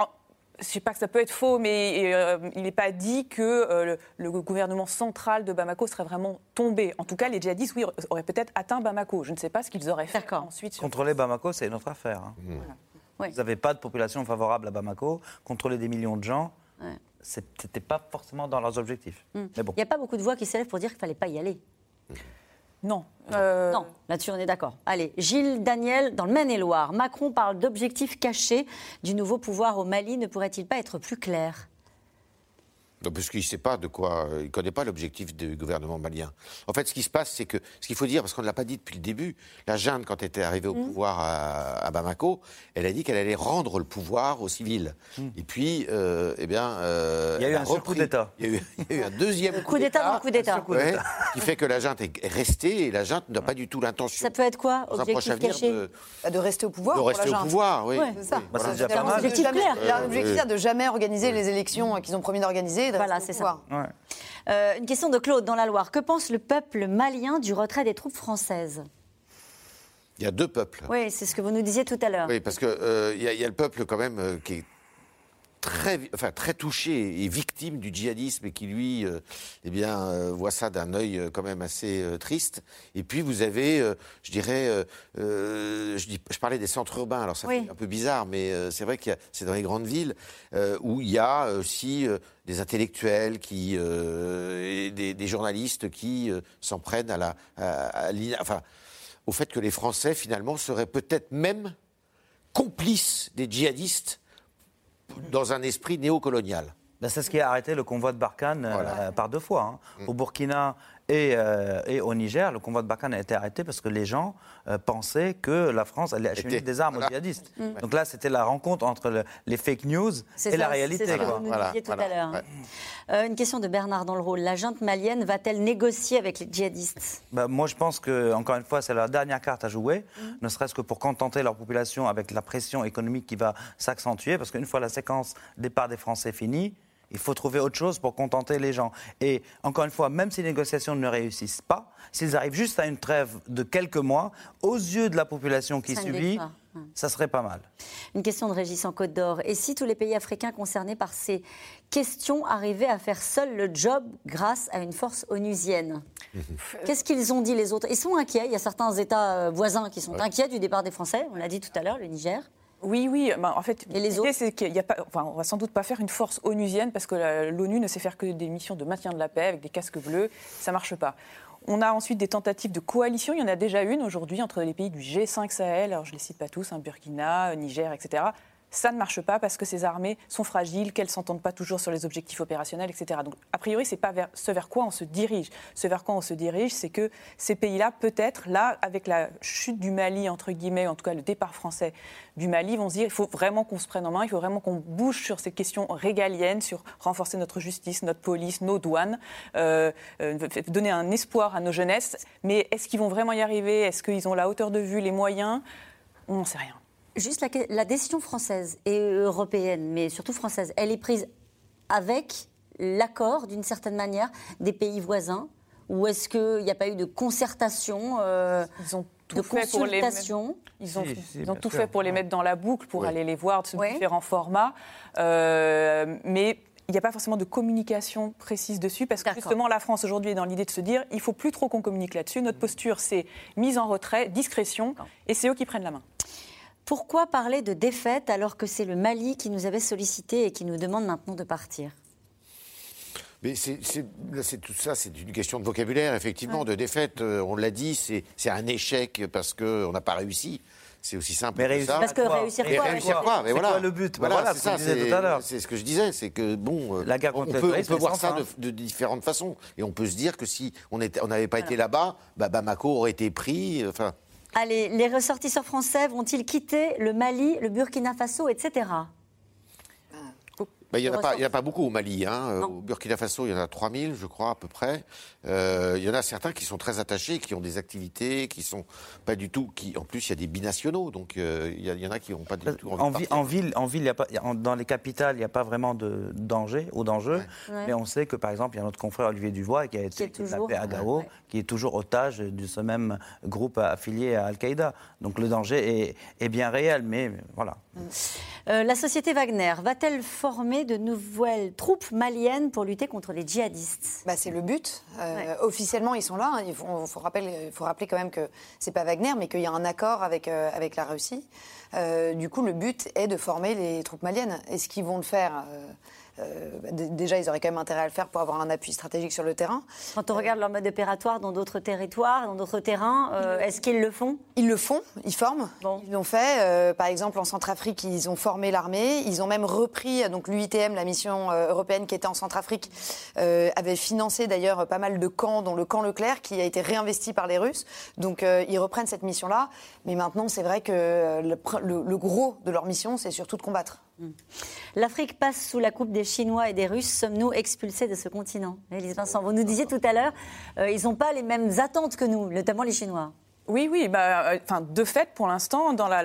Je ne sais pas que ça peut être faux, mais euh, il n'est pas dit que euh, le, le gouvernement central de Bamako serait vraiment tombé. En tout cas, les djihadistes, oui, auraient peut-être atteint Bamako. Je ne sais pas ce qu'ils auraient fait ensuite. Contrôler Bamako, c'est une autre affaire. hein. Ouais. Vous n'avez pas de population favorable à Bamako. Contrôler des millions de gens, Ouais. c'était pas forcément dans leurs objectifs. Hmm. Mais bon. Il n'y a pas beaucoup de voix qui s'élèvent pour dire qu'il ne fallait pas y aller. Non. Non, là-dessus on est d'accord. Allez, Gilles Daniel, dans le Maine-et-Loire, Macron parle d'objectifs cachés du nouveau pouvoir au Mali. Ne pourrait-il pas être plus clair? Non, parce qu'il ne sait pas de quoi, euh, il ne connaît pas l'objectif du gouvernement malien. En fait, ce qui se passe, c'est que, ce qu'il faut dire, parce qu'on ne l'a pas dit depuis le début, la junte, quand elle était arrivée au Mm. pouvoir à, à Bamako, elle a dit qu'elle allait rendre le pouvoir aux civils. Et puis, euh, eh bien. euh, Il y a eu un repris. coup d'État. Il y, a eu, il y a eu un deuxième Coup d'État dans le coup d'État. Ouais, qui fait que la junte est restée et la junte n'a pas du tout l'intention. Ça peut être quoi, un objectif avenir, caché de, De rester au pouvoir. de pour rester la au junte. pouvoir, oui. Ouais, c'est ça. Oui, voilà. c'est déjà pas Finalement, mal. de Objectif jamais- clair. Leur objectif, c'est de jamais organiser les élections qu'ils ont promis d'organiser. De Voilà, rester au c'est ça. Ouais. Euh, Une question de Claude dans la Loire. Que pense le peuple malien du retrait des troupes françaises? Il y a deux peuples. Oui, c'est ce que vous nous disiez tout à l'heure. Oui, parce qu'il il y, a- y a le peuple quand même euh, qui est très, enfin, très touché et victime du djihadisme et qui, lui, euh, eh bien, euh, voit ça d'un œil euh, quand même assez triste. Et puis, vous avez, je dirais, je, dis, je parlais des centres urbains, alors ça Oui. fait un peu bizarre, mais c'est vrai que c'est dans les grandes villes où il y a aussi des intellectuels qui, et des, des journalistes qui s'en prennent à la, à- à l'ina- enfin, au fait que les Français, finalement, seraient peut-être même complices des djihadistes dans un esprit néocolonial. Ben, c'est ce qui a arrêté le convoi de Barkhane euh, par deux fois. hein. Au Burkina et, euh, et au Niger, le convoi de Barkhane a été arrêté parce que les gens euh, pensaient que la France allait acheminer Était- des armes aux djihadistes. Mm. Donc là, c'était la rencontre entre le- les fake news et la réalité. C'est ce que vous nous disiez tout à l'heure. Euh, une question de Bernard dans le rôle. La junte malienne va-t-elle négocier avec les djihadistes? Bah, moi, je pense que, encore une fois, c'est leur dernière carte à jouer, Mm. ne serait-ce que pour contenter leur population avec la pression économique qui va s'accentuer, parce qu'une fois la séquence départ des Français finie, il faut trouver autre chose pour contenter les gens. Et encore une fois, même si les négociations ne réussissent pas, s'ils arrivent juste à une trêve de quelques mois, aux yeux de la population qui Ça subit, ça serait pas mal. Une question de Régis en Côte d'Or. Et si tous les pays africains concernés par ces questions arrivaient à faire seuls le job grâce à une force onusienne? Qu'est-ce qu'ils ont dit les autres? Ils sont inquiets. Il y a certains États euh, voisins qui sont inquiets du départ des Français. On l'a dit tout à l'heure, le Niger. Oui, oui. ben, en fait, l'idée, c'est qu'il y a pas. Enfin, on va sans doute pas faire une force onusienne parce que l'ONU ne sait faire que des missions de maintien de la paix avec des casques bleus. Ça marche pas. On a ensuite des tentatives de coalition. Il y en a déjà une aujourd'hui entre les pays du G5 Sahel. Alors, je les cite pas tous, hein, Burkina, Niger, etc. Ça ne marche pas parce que ces armées sont fragiles, qu'elles s'entendent pas toujours sur les objectifs opérationnels, etc. Donc, a priori, c'est pas vers ce vers quoi on se dirige. Ce vers quoi on se dirige, c'est que ces pays-là, peut-être, là, avec la chute du Mali, entre guillemets, en tout cas le départ français du Mali, vont se dire il faut vraiment qu'on se prenne en main, il faut vraiment qu'on bouge sur ces questions régaliennes, sur renforcer notre justice, notre police, nos douanes, euh, euh, donner un espoir à nos jeunesses. Mais est-ce qu'ils vont vraiment y arriver? Est-ce qu'ils ont la hauteur de vue, les moyens? On n'en sait rien. Juste la, la décision française et européenne, mais surtout française, elle est prise avec l'accord, d'une certaine manière, des pays voisins Ou est-ce qu'il n'y a pas eu de concertation euh, Ils ont de tout fait pour les consultation Ils ont, Si, si, ils bien ont tout sûr. fait pour les mettre dans la boucle, pour Oui. aller les voir Ouais. différents formats. Euh, mais il n'y a pas forcément de communication précise dessus, parce que justement, la France aujourd'hui est dans l'idée de se dire il faut plus trop qu'on communique là-dessus. Notre posture, c'est mise en retrait, discrétion, et c'est eux qui prennent la main. Pourquoi parler de défaite alors que c'est le Mali qui nous avait sollicité et qui nous demande maintenant de partir? Mais c'est, c'est- là, c'est tout ça, c'est une question de vocabulaire, effectivement, de défaite. euh, on l'a dit, c'est, c'est un échec parce qu'on n'a pas réussi. C'est aussi simple Mais que réussir ça. Parce que quoi réussir quoi réussir quoi Mais C'est voilà. quoi le but? Voilà, Voilà, c'est ce ça. C'est, tout à l'heure. c'est ce que je disais, c'est que bon, euh, La guerre on peut, on peut voir ça fin. de, de différentes façons, et on peut se dire que si on n'avait pas été là-bas, bah, Bamako aurait été pris. Enfin, Allez, les ressortisseurs français vont-ils quitter le Mali, le Burkina Faso, etc. bah, il n'y en, a pas- en a beaucoup au Mali. Hein. Euh. Au Burkina Faso, il y en a 3000, je crois, à peu près. Euh, il y en a certains qui sont très attachés, qui ont des activités, qui sont pas du tout. Qui, en plus, il y a des binationaux, donc euh, il y, a- il y en a qui n'ont pas du tout envie En, de vi- en ville, en ville, il y a pas, en- dans les capitales, il n'y a pas vraiment de danger ou d'enjeu. Ouais. Mais on sait que, par exemple, il y a notre confrère Olivier Duvois qui a été est toujours- kidnappé à Gao, Ouais. qui est toujours otage de ce même groupe affilié à Al-Qaïda. Donc le danger est, est bien réel, mais voilà. Euh, la société Wagner va-t-elle former de nouvelles troupes maliennes pour lutter contre les djihadistes? Bah, c'est le but. Euh, Officiellement, ils sont là. hein. Il faut, faut rappeler, il faut rappeler quand même que c'est pas Wagner, mais qu'il y a un accord avec, euh, avec la Russie. Du coup, le but est de former les troupes maliennes. Est-ce qu'ils vont le faire Euh, Déjà, ils auraient quand même intérêt à le faire pour avoir un appui stratégique sur le terrain. Quand on regarde leur mode opératoire dans d'autres territoires, dans d'autres terrains, euh, est-ce qu'ils le font? Ils le font, ils forment. Bon. Ils l'ont fait. euh, par exemple, en Centrafrique, ils ont formé l'armée. Ils ont même repris, donc l'UITM, la mission européenne qui était en Centrafrique, avait financé d'ailleurs pas mal de camps, dont le camp Leclerc, qui a été réinvesti par les Russes. Donc ils reprennent cette mission-là. Mais maintenant, c'est vrai que le, pr- le- le gros de leur mission, c'est surtout de combattre. L'Afrique passe sous la coupe des Chinois et des Russes. Sommes-nous expulsés de ce continent? Élise Vincent, vous nous disiez tout à l'heure, euh, ils n'ont pas les mêmes attentes que nous, notamment les Chinois. Oui, oui. Bah, euh, enfin, de fait, pour l'instant, dans la,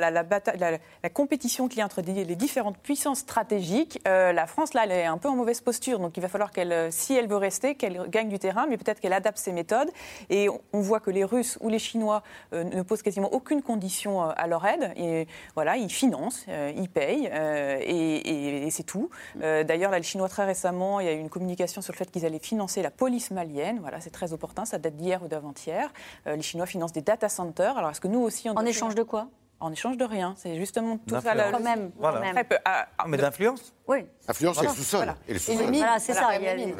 compétition qu'il y a entre les différentes puissances stratégiques, euh, la France, là, elle est un peu en mauvaise posture. Donc, il va falloir qu'elle, euh, si elle veut rester, qu'elle gagne du terrain, mais peut-être qu'elle adapte ses méthodes. Et on, voit que les Russes ou les Chinois ne posent quasiment aucune condition à leur aide. Et voilà, ils financent, ils payent, et, c'est tout. D'ailleurs, là, les Chinois, très récemment, il y a eu une communication sur le fait qu'ils allaient financer la police malienne. Voilà, c'est très opportun. Ça date d'hier ou d'avant-hier. Les Chinois financent des data centers. Alors, est-ce que nous aussi, on En échange de quoi? En échange de rien. C'est justement tout ça. Quand même, Voilà. Très peu. Ah, Ah, mais d'influence? Oui, Influence, c'est le sous-sol. Voilà. Et le sous-sol. les mines, Voilà, c'est ça. Il y a, Les mines.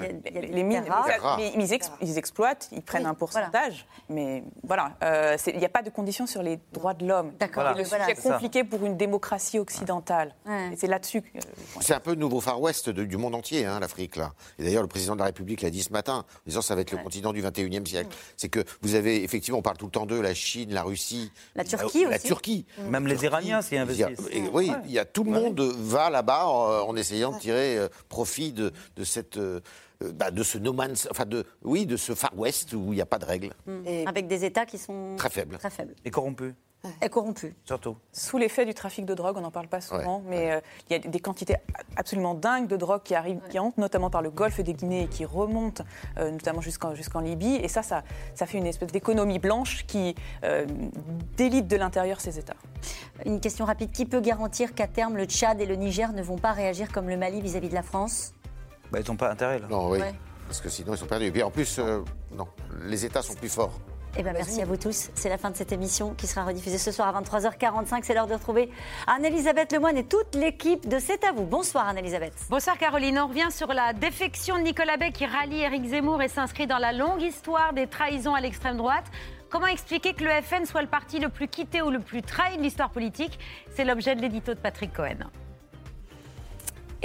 Les mais ils, ex- ils exploitent, ils prennent un pourcentage, mais voilà, euh, il n'y a pas de conditions sur les droits de l'homme. D'accord. Voilà, sujet c'est ça. compliqué pour une démocratie occidentale. Et c'est là-dessus que... C'est un peu le nouveau Far West de- du monde entier, hein, l'Afrique, là. Et d'ailleurs, le président de la République l'a dit ce matin, en disant que ça va être le continent du 21e siècle. C'est que vous avez, effectivement, on parle tout le temps d'eux, la Chine, la Russie. La Turquie La aussi. Turquie. Même les Iraniens s'y Il y a- investissent. oui, il y a tout le monde va là-bas euh, en essayant de tirer euh, profit de, de cette, euh, euh, bah, de ce no man's, enfin de, oui, de ce Far West où il n'y a pas de règles. Avec des États qui sont Très faibles. Très faibles. Et corrompus, Et corrompus. surtout. Sous l'effet du trafic de drogue, on n'en parle pas souvent, mais euh, il y a des quantités absolument dingues de drogue qui arrivent, qui entrent notamment par le golfe des Guinées et qui remontent euh, notamment jusqu'en Libye. Et ça, ça, ça fait une espèce d'économie blanche qui euh, délite de l'intérieur ces États. Une question rapide. Qui peut garantir qu'à terme, le Tchad et le Niger ne vont pas réagir comme le Mali vis-à-vis de la France? Bah, ils n'ont pas intérêt, là. Non, oui. Ouais. Parce que sinon, ils sont perdus. Et puis en plus, euh, non, les États sont plus forts. Eh ben, merci à vous tous. C'est la fin de cette émission qui sera rediffusée ce soir à 23h45. C'est l'heure de retrouver Anne-Elisabeth Lemoine et toute l'équipe de C'est à vous. Bonsoir Anne-Elisabeth. Bonsoir Caroline, on revient sur la défection de Nicolas Bay qui rallie Éric Zemmour et s'inscrit dans la longue histoire des trahisons à l'extrême droite. Comment expliquer que le FN soit le parti le plus quitté ou le plus trahi de l'histoire politique? C'est l'objet de l'édito de Patrick Cohen.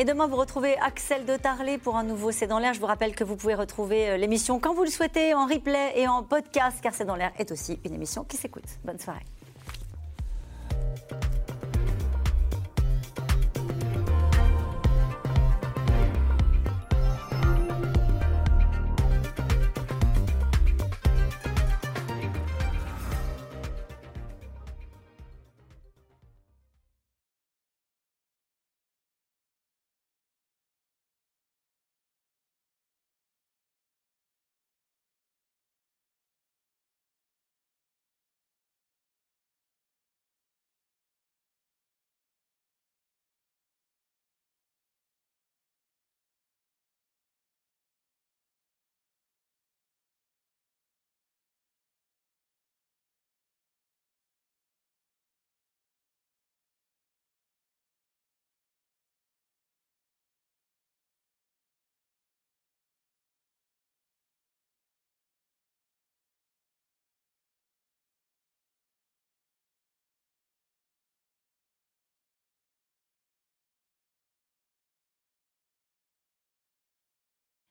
Et demain, vous retrouvez Axel de Tarlet pour un nouveau C'est dans l'air. Je vous rappelle que vous pouvez retrouver euh, l'émission quand vous le souhaitez en replay et en podcast, car C'est dans l'air est aussi une émission qui s'écoute. Bonne soirée.